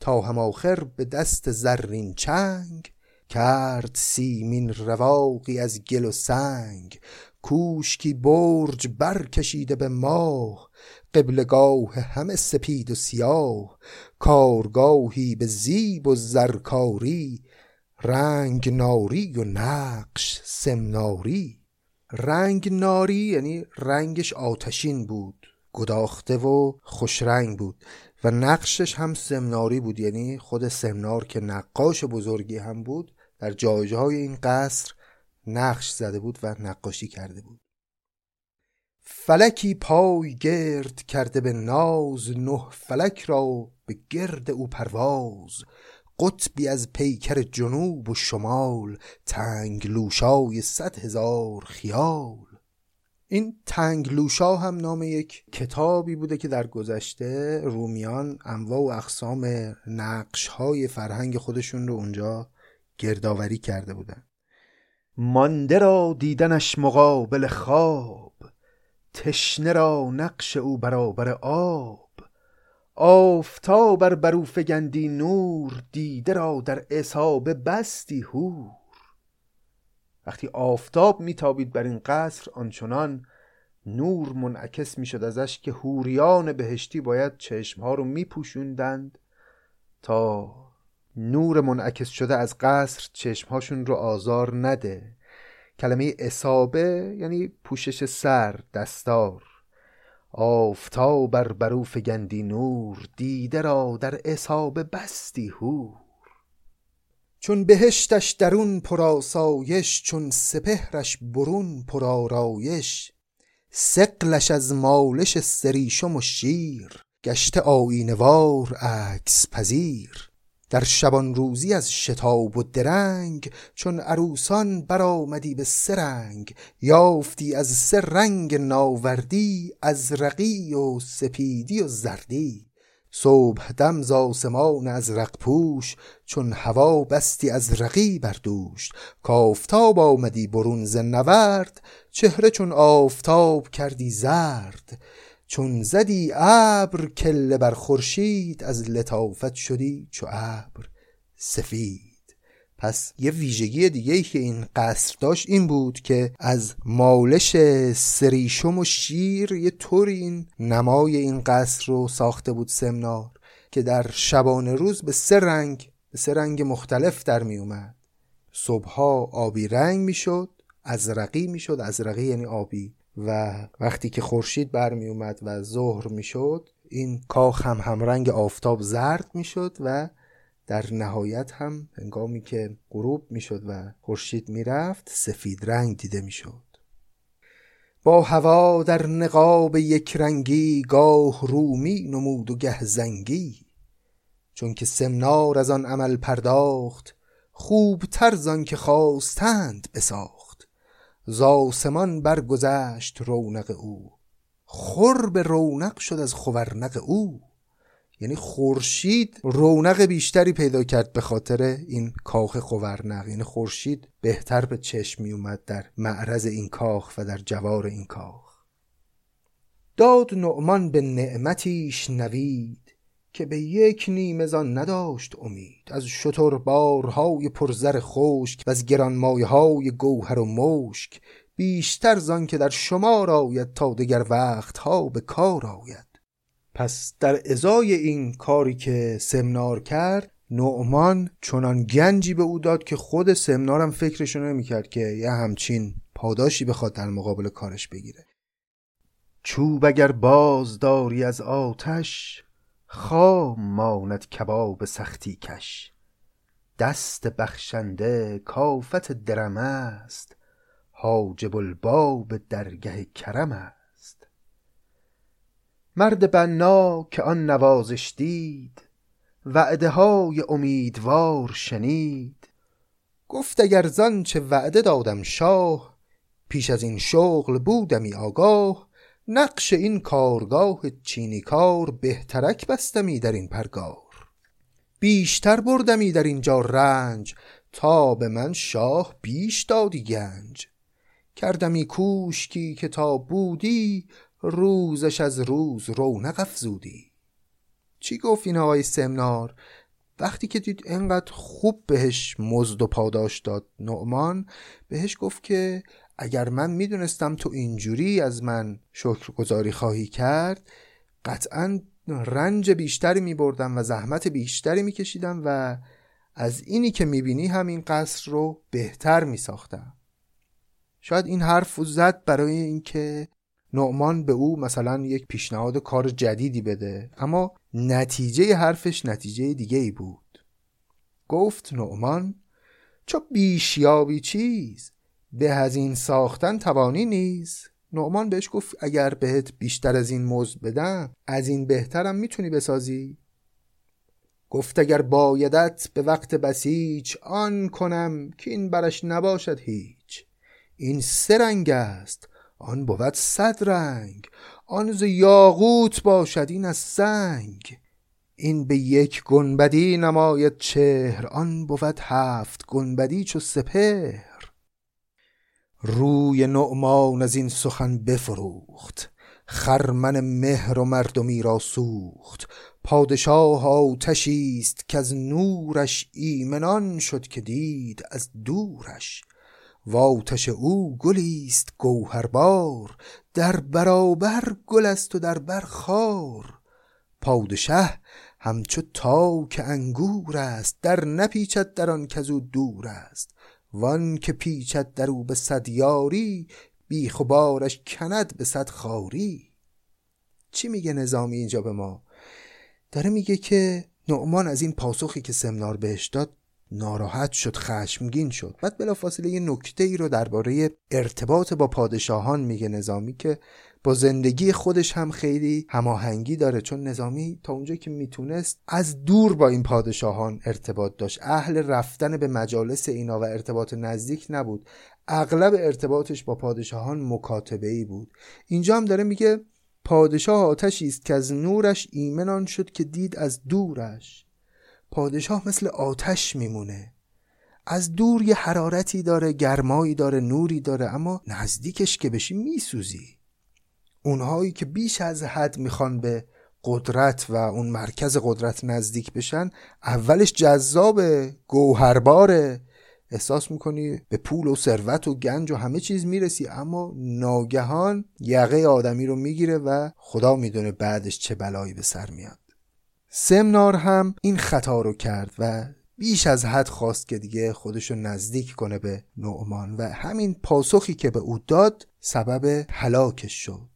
تا هم آخر به دست زرین چنگ کرد سیمین رواقی از گل و سنگ. کوشکی برج برکشیده به ماه قبلگاه همه سپید و سیاه کارگاهی به زیب و زرکاری رنگ ناری و نقش سمناری. رنگ ناری یعنی رنگش آتشین بود گداخته و خوشرنگ بود و نقشش هم سمناری بود یعنی خود سمنار که نقاش بزرگی هم بود در جایجه های این قصر نقش زده بود و نقاشی کرده بود. فلکی پای گرد کرده به ناز نه فلک را به گرد او پرواز. قطبی از پیکر جنوب و شمال تنگ لوشای صد هزار خیال. این تنگ لوشا هم نام یک کتابی بوده که در گذشته رومیان انواع و اقسام نقش های فرهنگ خودشون رو اونجا گردآوری کرده بودن. مانده را دیدنش مقابل خواب تشنه را نقش او برابر آب. آفتاب بر برو فگندی نور دیده را در اصابه بستی هور وقتی آفتاب میتابید بر این قصر آنچنان نور منعکس می‌شد ازش که هوریان بهشتی باید چشمها رو میپوشوندند تا نور منعکس شده از قصر چشمهاشون رو آزار نده. کلمه اصابه یعنی پوشش سر دستار. آفتاب بر برو فگندی نور دیده را در اصابه بستی هور چون بهشتش درون پراسایش چون سپهرش برون پرارایش سقلش از مالش سریشم و شیر گشته آینوار عکس پذیر. در شبان روزی از شتاب و درنگ چون عروسان برآمدی به سرنگ یافتی از سر رنگ ناوردی از رقی و سپیدی و زردی. صبح دم ز آسمان ازرق پوش چون هوا بستی از رقی دوش. کافتاب آمدی برون ز نورد چهره چون آفتاب کردی زرد. چون زدی ابر کله بر خورشید از لطافت شدی چو ابر سفید. پس یه ویژگی دیگه ای که این قصر داشت این بود که از مالش سریشم و شیر یه طوری این نمای این قصر رو ساخته بود سمنار که در شبانه روز به سه رنگ به سه رنگ مختلف در می اومد. صبحها آبی رنگ می‌شد ازرقی می‌شد ازرقی یعنی آبی. و وقتی که خورشید برمی اومد و ظهر می‌شد این کاخ هم همرنگ آفتاب زرد می‌شد و در نهایت هم هنگامی که غروب می‌شد و خورشید می‌رفت سفید رنگ دیده می‌شد. با هوا در نقاب یک رنگی گاه رومی نمود و گه زنگی. چون که سمنار از آن عمل پرداخت خوب ترزان که خواستند بساخت. زاسمان برگذشت رونق او خور به رونق شد از خورنق او. یعنی خورشید رونق بیشتری پیدا کرد به خاطر این کاخ خورنق. یعنی خورشید بهتر به چشم می اومد در معرض این کاخ و در جوار این کاخ. داد نعمان به نعمتیش نوید. که به یک نیمزان نداشت امید از شتر بارهای پرزر خشک و از گرانمایه های گوهر و مشک بیشتر زان که در شمار آید تا دگر وقتها به کار آید. پس در ازای این کاری که سمنار کرد نعمان چنان گنجی به او داد که خود سمنارم فکرشو نمی‌کرد که یه همچین پاداشی بخواد در مقابل کارش بگیره. چوب اگر باز داری از آتش خام ماند کباب سختی کش. دست بخشنده کافت درم است. حاجب الباب درگه کرم است. مرد بنا که آن نوازش دید وعده های امیدوار شنید. گفت اگر زان چه وعده دادم شاه پیش از این شغل بودمی آگاه. نقش این کارگاه چینی کار بهترک بستمی در این پرگار. بیشتر بردمی در اینجا رنج تا به من شاه بیش دادی گنج. کردمی کوشکی که تا بودی روزش از روز رونق افزودی. چی گفت این آقای سمنار؟ وقتی که دید انقدر خوب بهش مزد و پاداش داد نعمان بهش گفت که اگر من می‌دونستم تو اینجوری از من شکرگزاری خواهی کرد قطعا رنج بیشتری میبردم و زحمت بیشتری میکشیدم و از اینی که می‌بینی همین قصر رو بهتر میساختم. شاید این حرف زد برای اینکه نعمان به او مثلا یک پیشنهاد کار جدیدی بده اما نتیجه حرفش نتیجه دیگه ای بود. گفت نعمان چو بیشیابی چیز؟ به از این ساختن توانی نیز. نعمان بهش گفت اگر بهت بیشتر از این مزد بدم از این بهترم می‌تونی بسازی. گفت اگر بایدت به وقت بسیج آن کنم که این برش نباشد هیچ. این سه رنگ است آن بود صد رنگ. آن ز یاقوت باشد این از سنگ. این به یک گنبدی نماید چهر آن بود هفت گنبدی چو سپهر. روی نعمان از این سخن بفروخت. خرمن مهر و مردمی را سوخت. پادشاه آتشی است که از نورش ایمنان شد که دید از دورش. واتش او گلیست گوهربار. در برابر گل است و در بر خار. پادشه همچو تا که انگور است. در نپیچد در آن کزو دور است. وان که پیچد در او به صد یاری بیخ و بارش کند به صد خاری. چی میگه نظامی اینجا به ما؟ داره میگه که نعمان از این پاسخی که سمنار بهش داد ناراحت شد خشمگین شد. بعد بلافاصله یه نکته ای رو درباره ارتباط با پادشاهان میگه نظامی که با زندگی خودش هم خیلی هماهنگی داره چون نظامی تا اونجا که می‌تونست از دور با این پادشاهان ارتباط داشت. اهل رفتن به مجالس اینا و ارتباط نزدیک نبود. اغلب ارتباطش با پادشاهان مکاتبه ای بود. اینجا هم داره میگه پادشاه آتشی است که از نورش ایمنان شد که دید از دورش. پادشاه مثل آتش میمونه. از دور یه حرارتی داره گرمایی داره نوری داره اما نزدیکش که بشی میسوزی. اونهایی که بیش از حد می‌خوان به قدرت و اون مرکز قدرت نزدیک بشن اولش جذاب گوهرباره احساس می‌کنی به پول و ثروت و گنج و همه چیز می‌رسی اما ناگهان یقه آدمی رو می‌گیره و خدا می‌دونه بعدش چه بلایی به سر میاد. سمنار هم این خطا رو کرد و بیش از حد خواست که دیگه خودشو نزدیک کنه به نعمان و همین پاسخی که به او داد سبب هلاکش شد.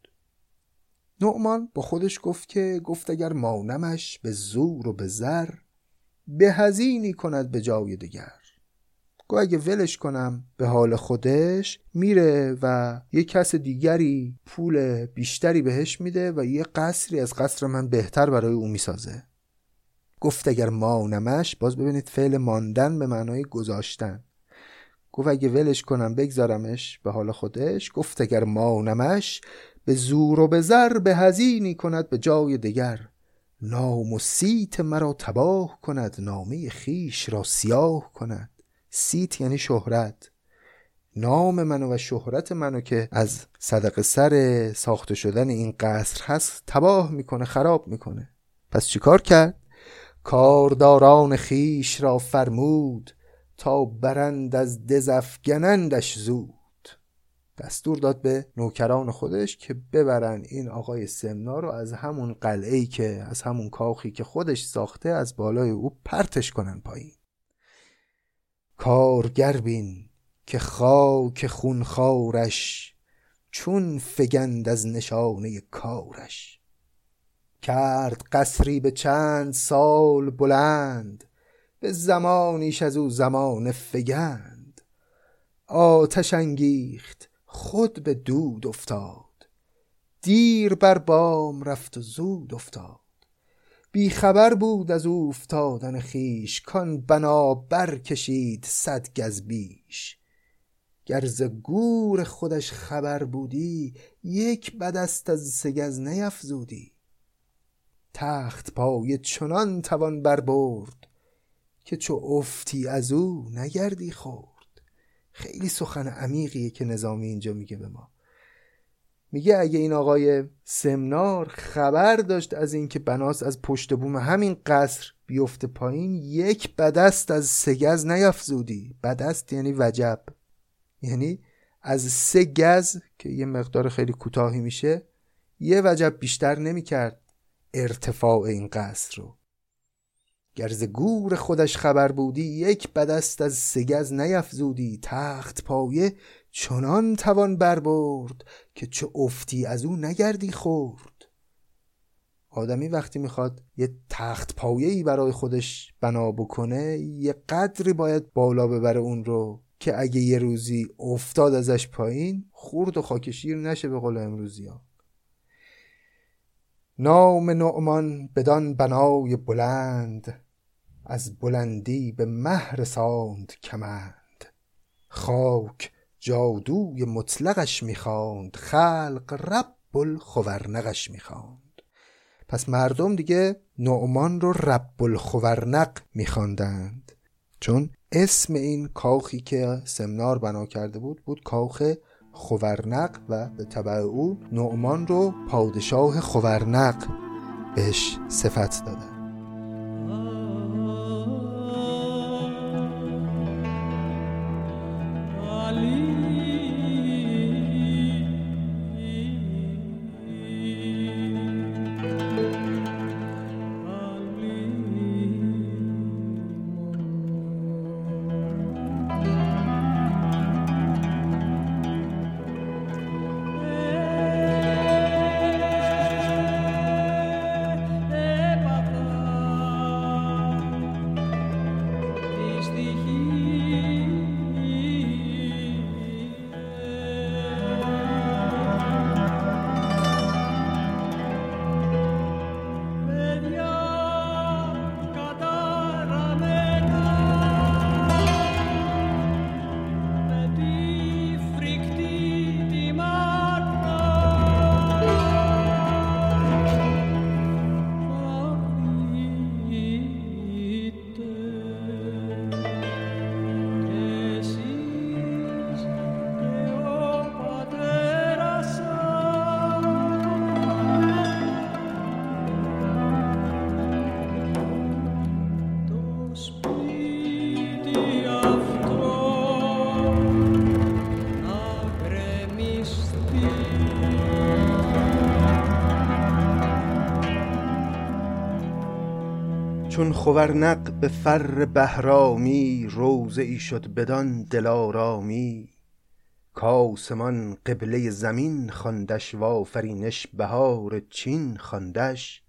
نعمان با خودش گفت که گفت اگر مانمش به زور و به زر به هزینی کند به جای دیگر گو اگه ولش کنم به حال خودش میره و یه کس دیگری پول بیشتری بهش میده و یه قصری از قصر من بهتر برای او می‌سازه. گفت اگر مانمش باز ببینید فعل ماندن به معنای گذاشتن. گفت اگه ولش کنم بگذارمش به حال خودش. گفت اگر مانمش به زور و به زر به از اینی کند به جای دگر. نام و صیت مرا تباه کند نامه خویش را سیاه کند. صیت یعنی شهرت. نام منو و شهرت منو که از صدقه سر ساخته شدن این قصر هست تباه می‌کنه خراب می‌کنه. پس چیکار کرد؟ کارداران خویش را فرمود تا برند از دز افگنندش زود. دستور داد به نوکران خودش که ببرن این آقای سمنا رو از همون قلعه که از همون کاخی که خودش ساخته از بالای او پرتش کنن پایین. کارگر بین که خاک خونخوارش چون فگند از نشانه کارش. کرد قصری به چند سال بلند به زمانیش از او زمان فگند. آتش انگیخت خود به دود افتاد. دیر بر بام رفت و زود افتاد. بی خبر بود از او افتادن خیش کان بنا برکشید صد گز بیش. گرز گور خودش خبر بودی یک بدست از سگز نیفزودی. تخت پای چنان توان بربرد که چو افتی از او نگردی خورد. خیلی سخن عمیقیه که نظامی اینجا میگه به ما. میگه اگه این آقای سمنار خبر داشت از اینکه بناس از پشت بوم همین قصر بیفته پایین یک بدست از سگز نیافزودی. بدست یعنی وجب. یعنی از سه گز که یه مقدار خیلی کوتاهی میشه یه وجب بیشتر نمی‌کرد ارتفاع این قصر رو. گرز گور خودش خبر بودی یک بدست از سگز نیفزودی. تخت پایه چنان توان بربرد که چه افتی از او نگردی خورد. آدمی وقتی می‌خواد یه تخت پایه‌ای برای خودش بنا بکنه یه قدری باید بالا ببره اون رو که اگه یه روزی افتاد ازش پایین خورد و خاکشیر نشه به قول امروزی ها نام نعمان بدان بنای بلند از بلندی به مهر ساند کمند. خاک جادوی مطلقش می‌خواند خلق رب الخورنقش می‌خواند. پس مردم دیگه نعمان رو رب الخورنق میخواندند. چون اسم این کاخی که سمنار بنا کرده بود بود کاخ خورنق و به طبع او نعمان رو پادشاه خورنق بهش صفت دادن چون خورنق به فر بهرامی روزه ای شد بدان دلارامی. کاسمان قبله زمین خواندش و آفرینش بهار چین خواندش.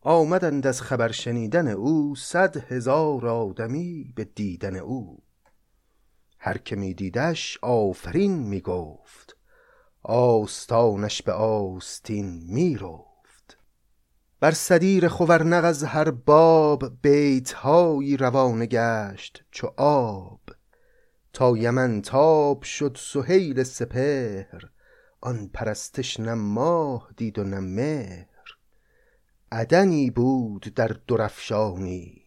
آمدند از خبر شنیدن او صد هزار آدمی به دیدن او. هر که می دیدش آفرین می گفت آستانش به آستین می رفت. بر صدیر خورنق از هر باب بیتهایی روانه گشت چو آب. تا یمن تاب شد سهیل سپهر آن پرستش نه ماه دید و نه مهر. عدنی بود در درفشانی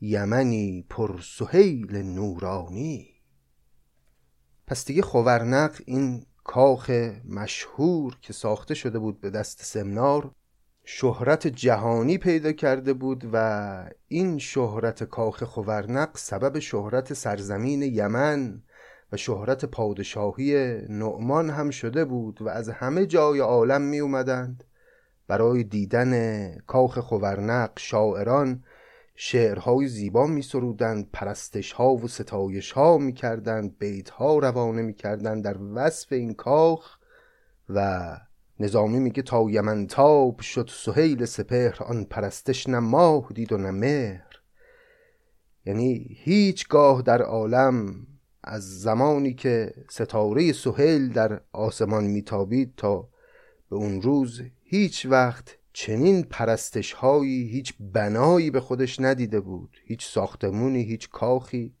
یمنی پر سهیل نورانی. پس دیگه خورنق این کاخ مشهور که ساخته شده بود به دست سمنار شهرت جهانی پیدا کرده بود و این شهرت کاخ خورنق سبب شهرت سرزمین یمن و شهرت پادشاهی نعمان هم شده بود و از همه جای عالم می اومدند. برای دیدن کاخ خورنق شاعران شعرهای زیبا می سرودند پرستش ها و ستایش ها می کردند بیت ها روانه می کردند در وصف این کاخ و نظامی میگه تا یمن تاب شد سهیل سپهر آن پرستش نه ماه دید و نه مهر. یعنی هیچگاه در عالم از زمانی که ستاره سهیل در آسمان میتابید تا به اون روز هیچ وقت چنین پرستش هایی هیچ بنایی به خودش ندیده بود. هیچ ساختمونی هیچ کاخی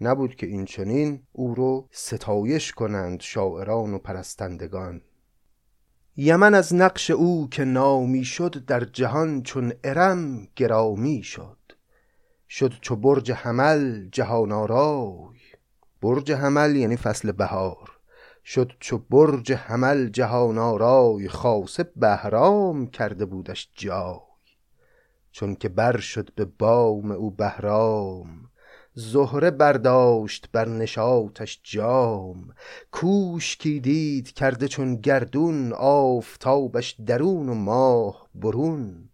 نبود که این چنین او رو ستایش کنند شاعران و پرستندگان. یمن از نقش او که نامی شد در جهان چون ارم گرامی شد. شد چو برج حمل جهان آرای. برج حمل یعنی فصل بهار. شد چو برج حمل جهان آرای خاصه بهرام کرده بودش جای. چون که بر شد به بام او بهرام زهره برداشت بر نشاطش جام کوشکی دید کرده چون گردون آفتابش درون و ماه برون.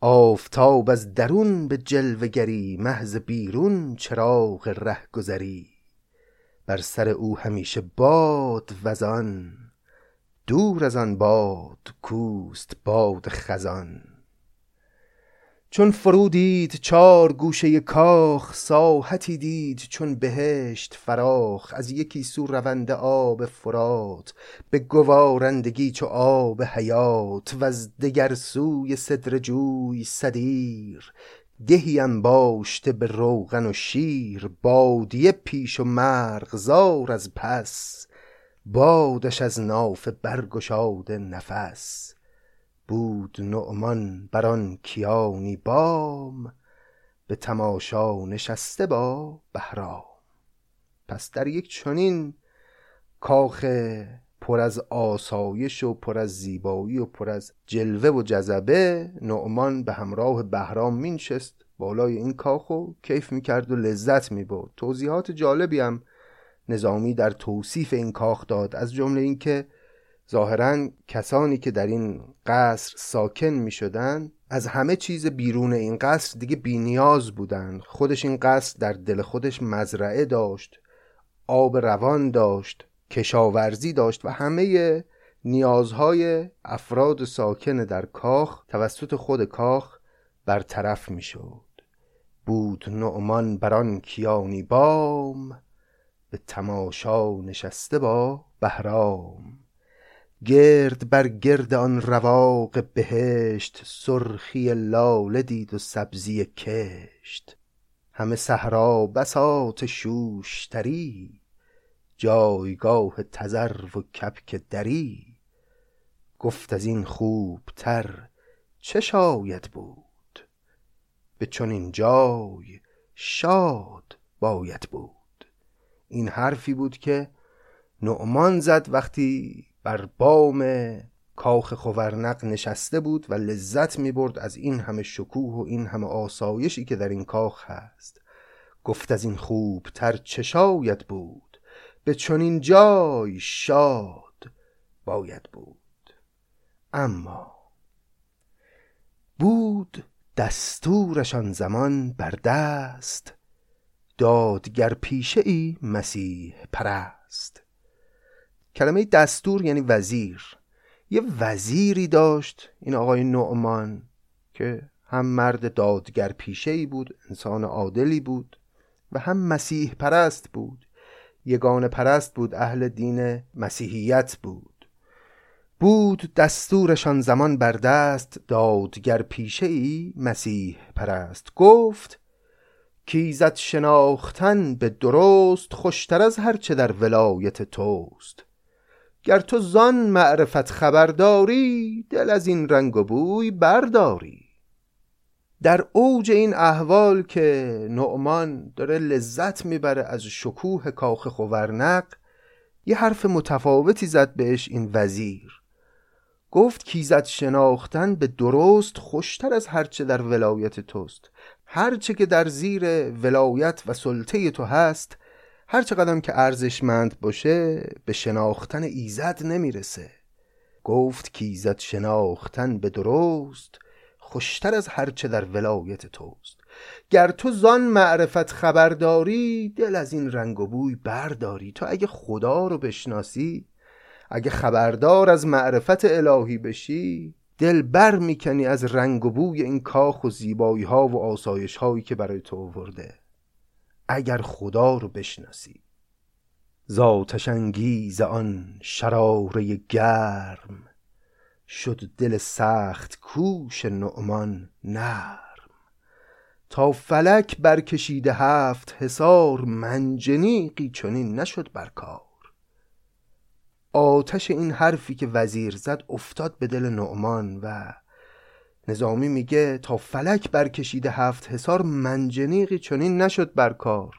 آفتاب از درون به جلوه گری محض بیرون چراغ رهگذری بر سر او همیشه باد وزان دور از آن باد کوست باد خزان. چون فرو دید چار گوشه کاخ ساحتی دید چون بهشت فراخ. از یکی سو روند آب فرات به گوارندگی چو آب حیات. از دگر سوی صدر جوی سدیر دهی انباشته به روغن و شیر. بادیه پیش و مرغزار از پس بادش از نافه برگشاده نفس. بود نعمان بر آن کیانی بام به تماشا نشسته با بهرام. پس در یک چنین کاخ پر از آسایش و پر از زیبایی و پر از جلوه و جذبه نعمان به همراه بهرام مینشست بالای این کاخ و کیف می‌کرد و لذت می‌برد. توضیحات جالبی هم نظامی در توصیف این کاخ داد از جمله اینکه ظاهرا کسانی که در این قصر ساکن می شدن از همه چیز بیرون این قصر دیگه بینیاز بودند خودش این قصر در دل خودش مزرعه داشت آب روان داشت کشاورزی داشت و همه نیازهای افراد ساکن در کاخ توسط خود کاخ برطرف می شد بود نعمان بران کیانی بام به تماشا نشسته با بهرام. گرد بر گرد آن رواق بهشت سرخی لاله دید و سبزی کشت. همه صحرا بساط شوشتری جایگاه تذرو و کبک دری. گفت از این خوبتر چه شاید بود؟ به چنین جای شاد باید بود. این حرفی بود که نعمان زد وقتی بر بام کاخ خورنق نشسته بود و لذت می برد از این همه شکوه و این همه آسایشی که در این کاخ هست. گفت از این خوبتر چه شاید بود؟ به چنین جای شاد باید بود. اما بود دستورشان زمان بر دست دادگر پیشه ای مسیح پرست. کلمه دستور یعنی وزیر. یه وزیری داشت این آقای نعمان که هم مرد دادگر پیشه ای بود انسان عادلی بود و هم مسیح پرست بود. یگان پرست بود اهل دین مسیحیت بود. بود دستورشان زمان بر دست دادگر پیشه ای مسیح پرست. گفت کیزت شناختن به درست خوشتر از هرچه در ولایت توست. گر تو زان معرفت خبرداری دل از این رنگ و بوی برداری. در اوج این احوال که نعمان داره لذت می‌بره از شکوه کاخ خورنق یه حرف متفاوتی زد بهش این وزیر. گفت کیزت شناختن به درست خوشتر از هرچه در ولایت توست. هرچه که در زیر ولایت و سلطه تو هست هر قدم که ارزشمند باشه به شناختن ایزد نمی‌رسه. گفت کیزد شناختن به درست خوشتر از هرچه در ولایت توست. گر تو زان معرفت خبرداری دل از این رنگ و بوی برداری. تو اگه خدا رو بشناسی اگه خبردار از معرفت الهی بشی دل بر می‌کنی از رنگ و بوی این کاخ و زیبایی ها و آسایش هایی که برای تو آورده. اگر خدا رو بشناسی ذاتش انگیز آن شراره گرم شد دل سخت کوش نعمان نرم. تا فلک برکشیده هفت حسار منجنیقی چنین نشد بر کار. آتش این حرفی که وزیر زد افتاد به دل نعمان و نظامی میگه تا فلک برکشیده هفت حسار منجنیقی چنین نشد بر کار.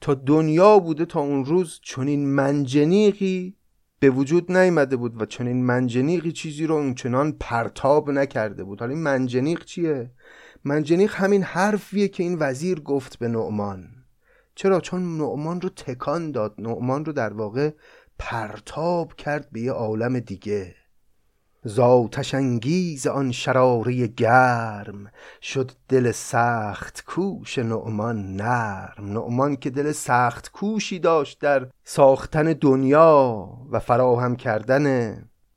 تا دنیا بوده تا اون روز چنین منجنیقی به وجود نیامده بود و چنین منجنیقی چیزی رو اونچنان پرتاب نکرده بود. حالا این منجنیق چیه؟ منجنیق همین حرفیه که این وزیر گفت به نعمان. چرا؟ چون نعمان رو تکان داد. نعمان رو در واقع پرتاب کرد به یه عالم دیگه. ذاتش انگیز آن شراره گرم شد دل سخت کوش نعمان نرم نعمان که دل سخت کوشی داشت در ساختن دنیا و فراهم کردن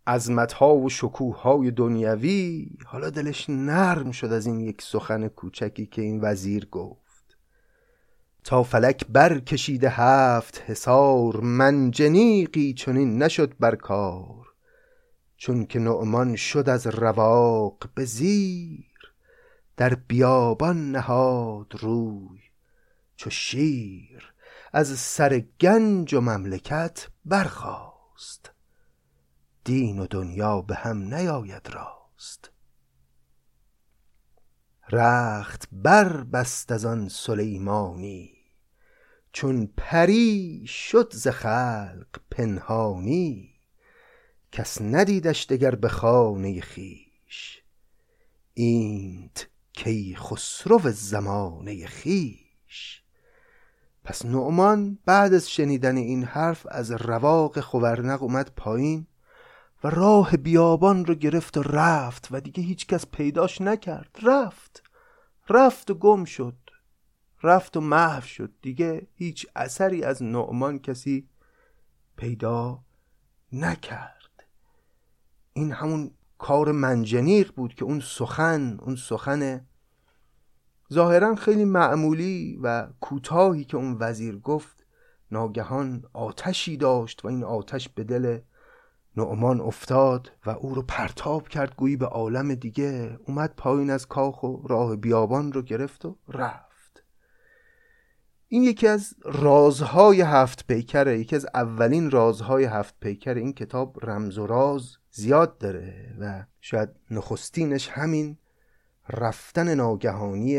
عظمتها و شکوههای دنیوی. حالا دلش نرم شد از این یک سخن کوچکی که این وزیر گفت. تا فلک بر کشیده هفت حسار منجنیقی چنین نشد بر کار. چون که نعمان شد از رواق به زیر در بیابان نهاد روی چو شیر از سر گنج و مملکت برخاست. دین و دنیا به هم نیاید راست. رخت بر بست از آن سلیمانی چون پری شد ز خلق پنهانی. کس ندیدش دگر به خانه خیش اینت کی خسرو زمانه خیش پس نعمان بعد از شنیدن این حرف از رواق خورنق اومد پایین و راه بیابان رو گرفت و رفت و دیگه هیچکس پیداش نکرد. رفت. رفت و گم شد. رفت و محو شد. دیگه هیچ اثری از نعمان کسی پیدا نکرد. این همون کار منجنیق بود که اون سخن اون سخن ظاهرا خیلی معمولی و کوتاهی که اون وزیر گفت ناگهان آتشی داشت و این آتش به دل نعمان افتاد و او رو پرتاب کرد گویی به عالم دیگه. اومد پایین از کاخ و راه بیابان رو گرفت و رفت. این یکی از رازهای هفت پیکره یکی از اولین رازهای هفت پیکر این کتاب رمز و راز زیاد داره و شاید نخستینش همین رفتن ناگهانی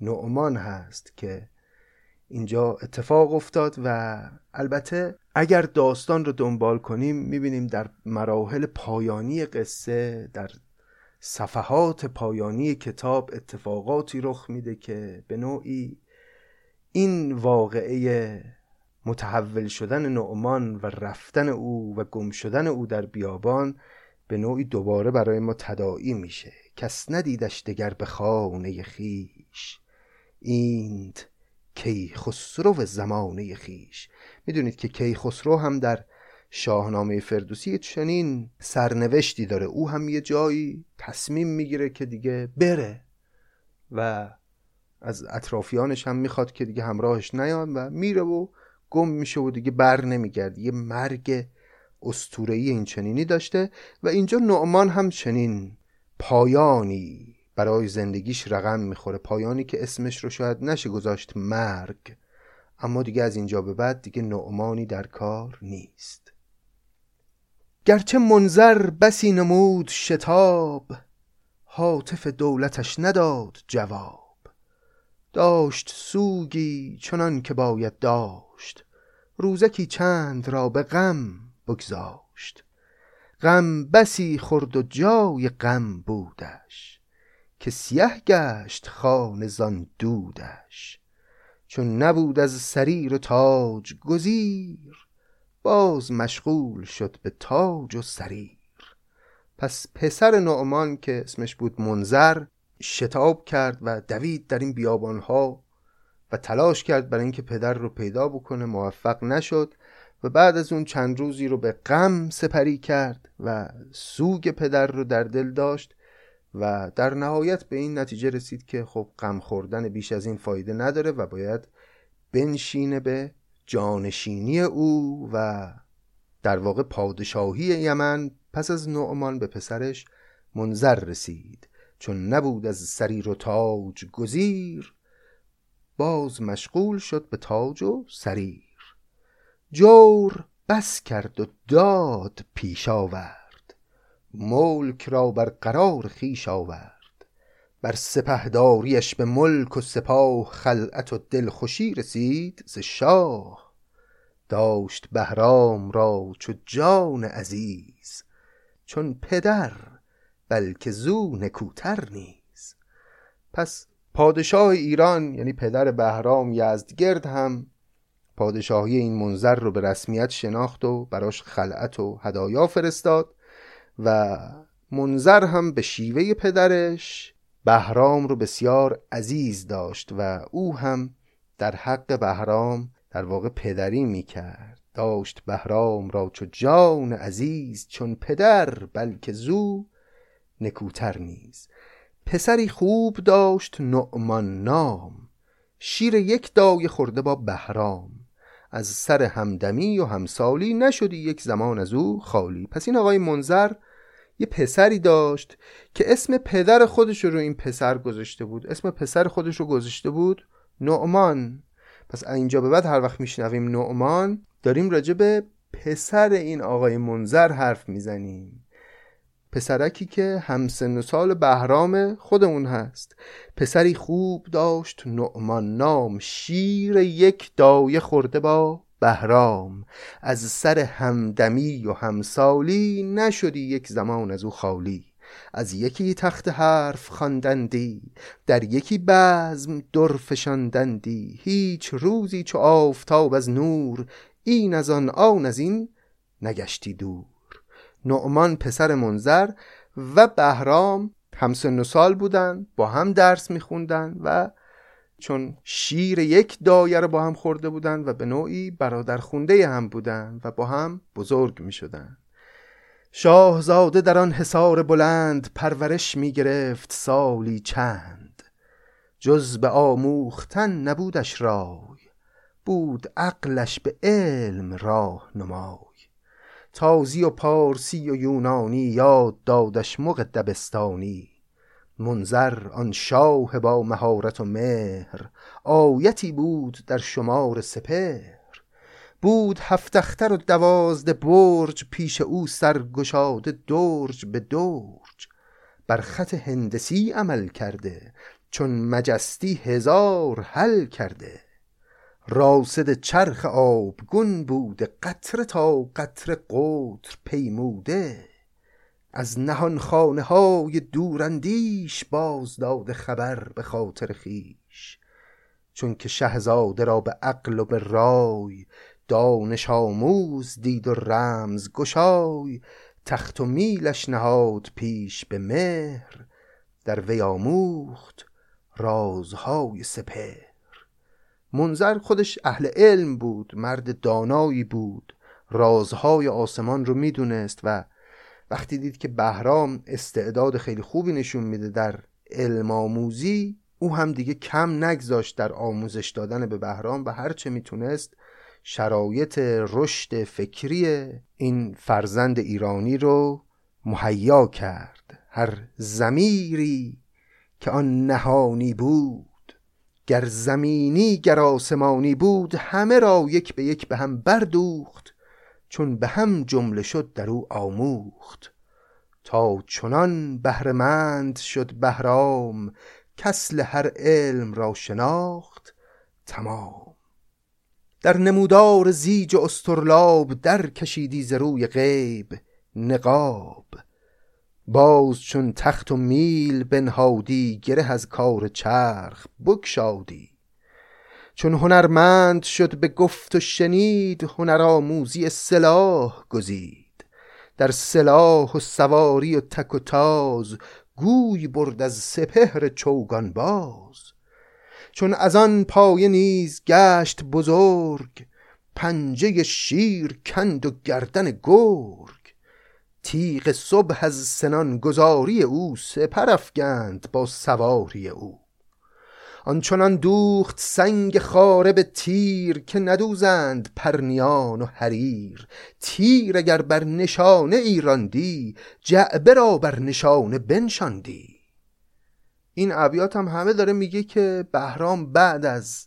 نعمان هست که اینجا اتفاق افتاد و البته اگر داستان رو دنبال کنیم می‌بینیم در مراحل پایانی قصه در صفحات پایانی کتاب اتفاقاتی رخ میده که به نوعی این واقعه متحول شدن نعمان و رفتن او و گم شدن او در بیابان به نوعی دوباره برای ما تداعی میشه. کس ندیدش دگر به خانه خیش. ایند کیخسرو زمانه خیش. می‌دونید که کیخسرو هم در شاهنامه فردوسی چنین سرنوشتی داره. او هم یه جایی تصمیم می‌گیره که دیگه بره و از اطرافیانش هم می‌خواد که دیگه همراهش نیان و میره و گم میشه و دیگه بر نمیگرد یه مرگ استورهی این چنینی داشته و اینجا نعمان هم چنین پایانی برای زندگیش رقم می‌خوره. پایانی که اسمش رو شاید نشه گذاشت مرگ اما دیگه از اینجا به بعد دیگه نعمانی در کار نیست. گرچه منظر بسی نمود شتاب حاطف دولتش نداد جواب. داشت سوگی چنان که باید داشت. روزکی چند را به غم بگذاشت. غم بسی خورد و جای غم بودش. که سیه گشت خانه زان دودش. چون نبود از سریر و تاج گزیر باز مشغول شد به تاج و سریر. پس پسر نعمان که اسمش بود منظر شتاب کرد و دوید در این بیابانها و تلاش کرد برای اینکه پدر رو پیدا بکنه موفق نشد و بعد از اون چند روزی رو به غم سپری کرد و سوگ پدر رو در دل داشت و در نهایت به این نتیجه رسید که خب غم خوردن بیش از این فایده نداره و باید بنشینه به جانشینی او و در واقع پادشاهی یمن. پس از نعمان به پسرش منظر رسید. چون نبود از سریر و تاج گزیر باز مشغول شد به تاج و سریر. جور بس کرد و داد پیش آورد ملک را بر قرار خیش آورد. بر سپهداریش به ملک و سپاه خلعت و دلخوشی رسید ز شاه. داشت بهرام را چو جان عزیز چون پدر بلکه زو نکوتر نیز. پس پادشاه ایران یعنی پدر بهرام یزدگرد هم پادشاهی این منظر رو به رسمیت شناخت و براش خلعت و هدایا فرستاد و منظر هم به شیوه پدرش بهرام رو بسیار عزیز داشت و او هم در حق بهرام در واقع پدری می‌کرد. داشت بهرام را چو جان عزیز چون پدر بلکه زو نکوتر نیز. پسری خوب داشت نعمان نام شیر یک دایه خورده با بهرام. از سر همدمی و همسالی نشدی یک زمان از او خالی. پس این آقای منظر یه پسری داشت که اسم پدر خودش رو این پسر گذاشته بود. اسم پسر خودش رو گذاشته بود نعمان. پس اینجا به بعد هر وقت میشنویم نعمان داریم راجع به پسر این آقای منظر حرف می‌زنیم. پسرکی که همسن و سال بهرام خودمون هست. پسری خوب داشت نعمان نام شیر یک دایه خورده با بهرام. از سر همدمی و همسالی نشدی یک زمان از او خالی. از یکی تخت حرف خواندندی در یکی بزم در فشاندندی. هیچ روزی چو آفتاب از نور این از آن آن از این نگشتی دور. نعمان پسر منظر و بهرام همسن و سال بودن با هم درس میخوندن و چون شیر یک دایه رو با هم خورده بودن و به نوعی برادر خونده هم بودن و با هم بزرگ می شدن شاهزاده در آن حصار بلند پرورش می گرفت سالی چند. جز به آموختن نبودش رای بود عقلش به علم راه نمای. تازی و پارسی و یونانی یاد دادش مغ دبستانی. منظر آن شاه با مهارت و مهر آیتی بود در شمار سپهر. بود هفت اختر و دوازده برج پیش او سرگشاده درج به درج. بر خط هندسی عمل کرده چون مجستی هزار حل کرده. راسد چرخ آبگون بوده قطره تا قطره قطر پیموده. از نهان خانه های دوراندیش باز داده خبر به خاطر خیش. چون که شهزاده را به عقل و به رای دانش آموز دید و رمز گشای تخت و میلش نهاد پیش به مهر در وی آموخت رازهای سپر منظر خودش اهل علم بود مرد دانایی بود. رازهای آسمان رو می‌دونست و وقتی دید که بهرام استعداد خیلی خوبی نشون میده در علم آموزی او هم دیگه کم نگذاشت در آموزش دادن به بهرام و هرچه می‌تونست شرایط رشد فکری این فرزند ایرانی رو مهیا کرد. هر زمیری که آن نهانی بود. گر زمینی گر آسمانی بود همه را یک به یک به هم بردوخت چون به هم جمله شد در او آموخت. تا چنان بهرمند شد بهرام کسل هر علم را شناخت تمام. در نمودار زیج استرلاب در کشیدی ز روی غیب نقاب. باز چون تخت و میل بنهادی گره از کار چرخ بکشادی چون هنرمند شد به گفت و شنید هنر آموزی سلاح گزید. در سلاح و سواری و تک و تاز گوی برد از سپهر چوگان باز. چون از آن پایه نیز گشت بزرگ پنجه شیر کند و گردن گرگ. تیغ صبح از سنان گذاری او سپر افگند با سواری او. آنچنان دوخت سنگ خاره به تیر که ندوزند پرنیان و حریر. تیر اگر بر نشانه ایراندی جعبه را بر نشانه بنشاندی. این ابیات هم همه داره میگه که بهرام بعد از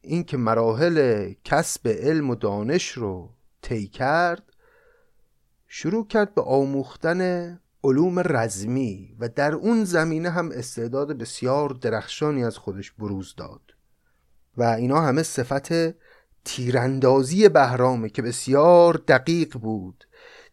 اینکه مراحل کسب علم و دانش رو طی کرد شروع کرد به آموختن علوم رزمی و در اون زمینه هم استعداد بسیار درخشانی از خودش بروز داد. و اینا همه صفت تیراندازی بهرامه که بسیار دقیق بود.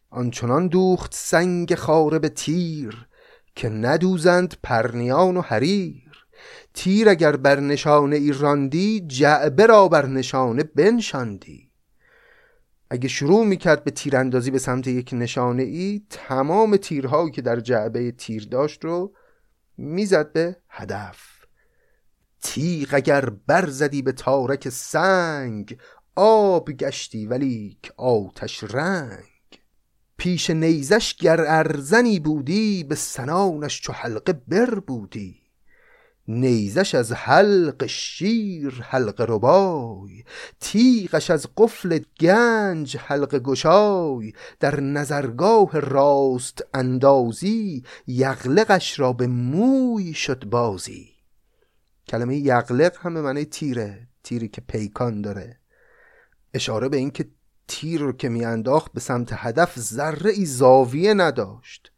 آنچنان دوخت سنگ خاره به تیر که ندوزند پرنیان و حریر. تیر اگر بر نشانه ای راندی جعبه را بر نشانه بنشاندی. اگه شروع می‌کرد به تیراندازی به سمت یک نشانه ای تمام تیرهایی که در جعبه تیر داشت رو می‌زد به هدف. تیغ اگر برزدی به تارک سنگ آب گشتی ولی آتش رنگ. پیش نیزش گر ارزنی بودی به سنانش چو حلقه بر بودی. نیزش از حلق شیر حلق ربای تیغش از قفل گنج حلق گشای در نظرگاه راست اندازی یغلقش را به موی شد بازی. کلمه یغلق هم به معنی تیره تیری که پیکان داره. اشاره به اینکه تیر رو که میانداخت به سمت هدف ذره ای زاویه نداشت.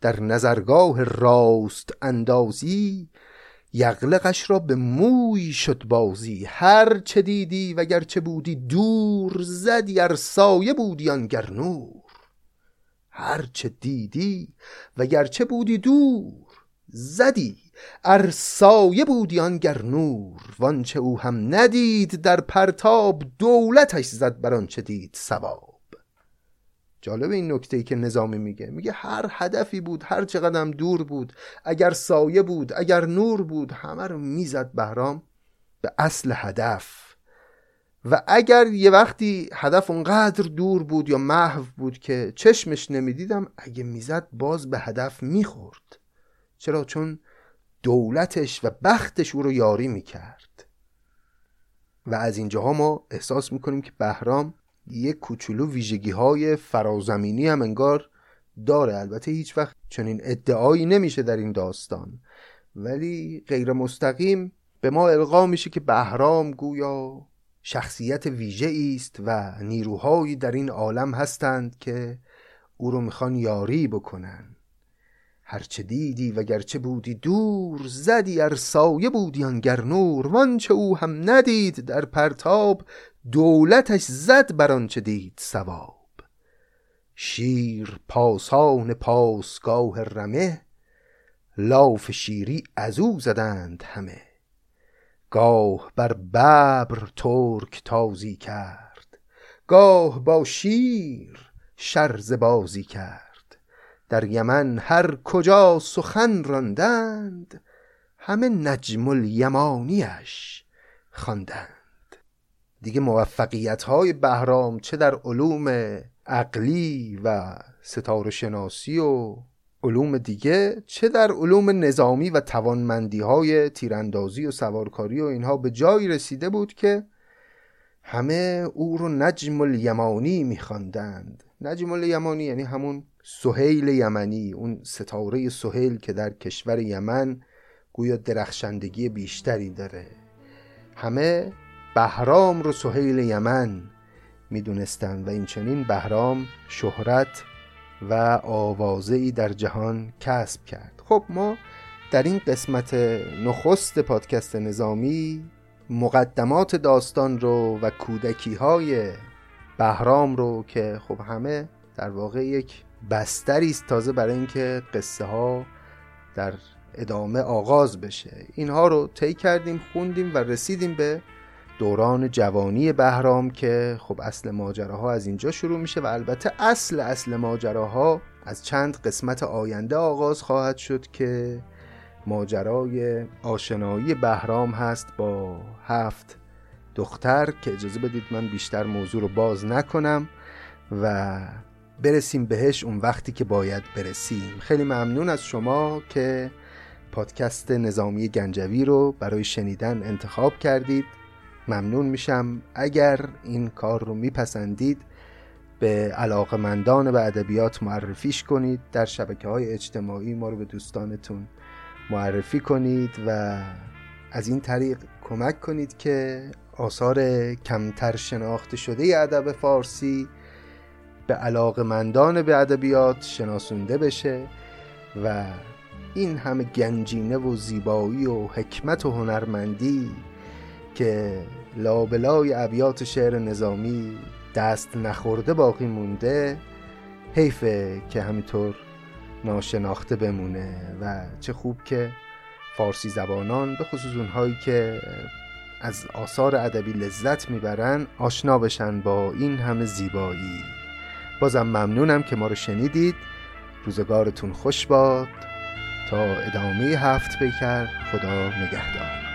در نظرگاه راست اندازی یغلقش را به موی شد بازی. هر چه دیدی و چه بودی دور زدی ار سایه بودی آنگر نور. هر چه دیدی و چه بودی دور زدی ار سایه بودی آنگر نور. وانچه او هم ندید در پرتاب دولتش زد بر آنچه دید سواب جالب این نکته ای که نظامی میگه. میگه هر هدفی بود هر چقدر دور بود اگر سایه بود اگر نور بود همه رو می‌زد بهرام به اصل هدف. و اگر یه وقتی هدف اونقدر دور بود یا محو بود که چشمش نمی‌دیدم اگه می‌زد باز به هدف می‌خورد. چرا؟ چون دولتش و بختش او رو یاری می‌کرد. و از اینجاها ما احساس می‌کنیم که بهرام یک کوچولو ویژگی های فرازمینی هم انگار داره. البته هیچ وقت چنین ادعایی نمیشه در این داستان. ولی غیر مستقیم به ما القا میشه که بهرام گویا شخصیت ویژه است و نیروهایی در این عالم هستند که او رو می‌خوان یاری بکنن. هرچه دیدی و گرچه بودی دور زدی ار سایه بودی آنگر نور. وانچه او هم ندید در پرتاب دولتش زد بر آنچه دید سواب شیر پاسان پاسگاه رمه لاف شیری از او زدند همه. گاه بر ببر ترک تازی کرد گاه با شیر شرز بازی کرد. در یمن هر کجا سخن راندند همه نجم الیمانیش خواندند. دیگه موفقیت های بهرام چه در علوم عقلی و ستاره شناسی و علوم دیگه چه در علوم نظامی و توانمندی های تیراندازی و سوارکاری و اینها به جایی رسیده بود که همه او رو نجم الیمانی میخواندند. نجم الیمانی یعنی همون سهیل یمنی اون ستاره سهیل که در کشور یمن گویا درخشندگی بیشتری داره. همه بهرام رو سهیل یمن می‌دونستند و این چنین بهرام شهرت و آوازه ای در جهان کسب کرد. خب ما در این قسمت نخست پادکست نظامی مقدمات داستان رو و کودکی های بهرام رو که خب همه در واقع یک بستری است تازه برای اینکه قصه ها در ادامه آغاز بشه. اینها رو طی کردیم خوندیم و رسیدیم به دوران جوانی بهرام که خب اصل ماجراها از اینجا شروع میشه و البته اصل اصل ماجراها از چند قسمت آینده آغاز خواهد شد که ماجرای آشنایی بهرام هست با هفت دختر که اجازه بدید من بیشتر موضوع رو باز نکنم و برسیم بهش اون وقتی که باید برسیم. خیلی ممنون از شما که پادکست نظامی گنجوی رو برای شنیدن انتخاب کردید. ممنون میشم. اگر این کار رو میپسندید به علاقمندان به ادبیات معرفیش کنید. در شبکه های اجتماعی ما رو به دوستانتون معرفی کنید و از این طریق کمک کنید که آثار کمتر شناخته شده ادب فارسی به علاقمندان به ادبیات شناسونده بشه و این همه گنجینه و زیبایی و حکمت و هنرمندی که لابلای ابیات شعر نظامی دست نخورده باقی مونده حیفه که همینطور ناشناخته بمونه و چه خوب که فارسی زبانان به خصوص اونهایی که از آثار ادبی لذت می‌برن آشنا بشن با این همه زیبایی. بازم ممنونم که ما رو شنیدید. روزگارتون خوش باد. تا ادامه هفت پیکر خدا نگهدار.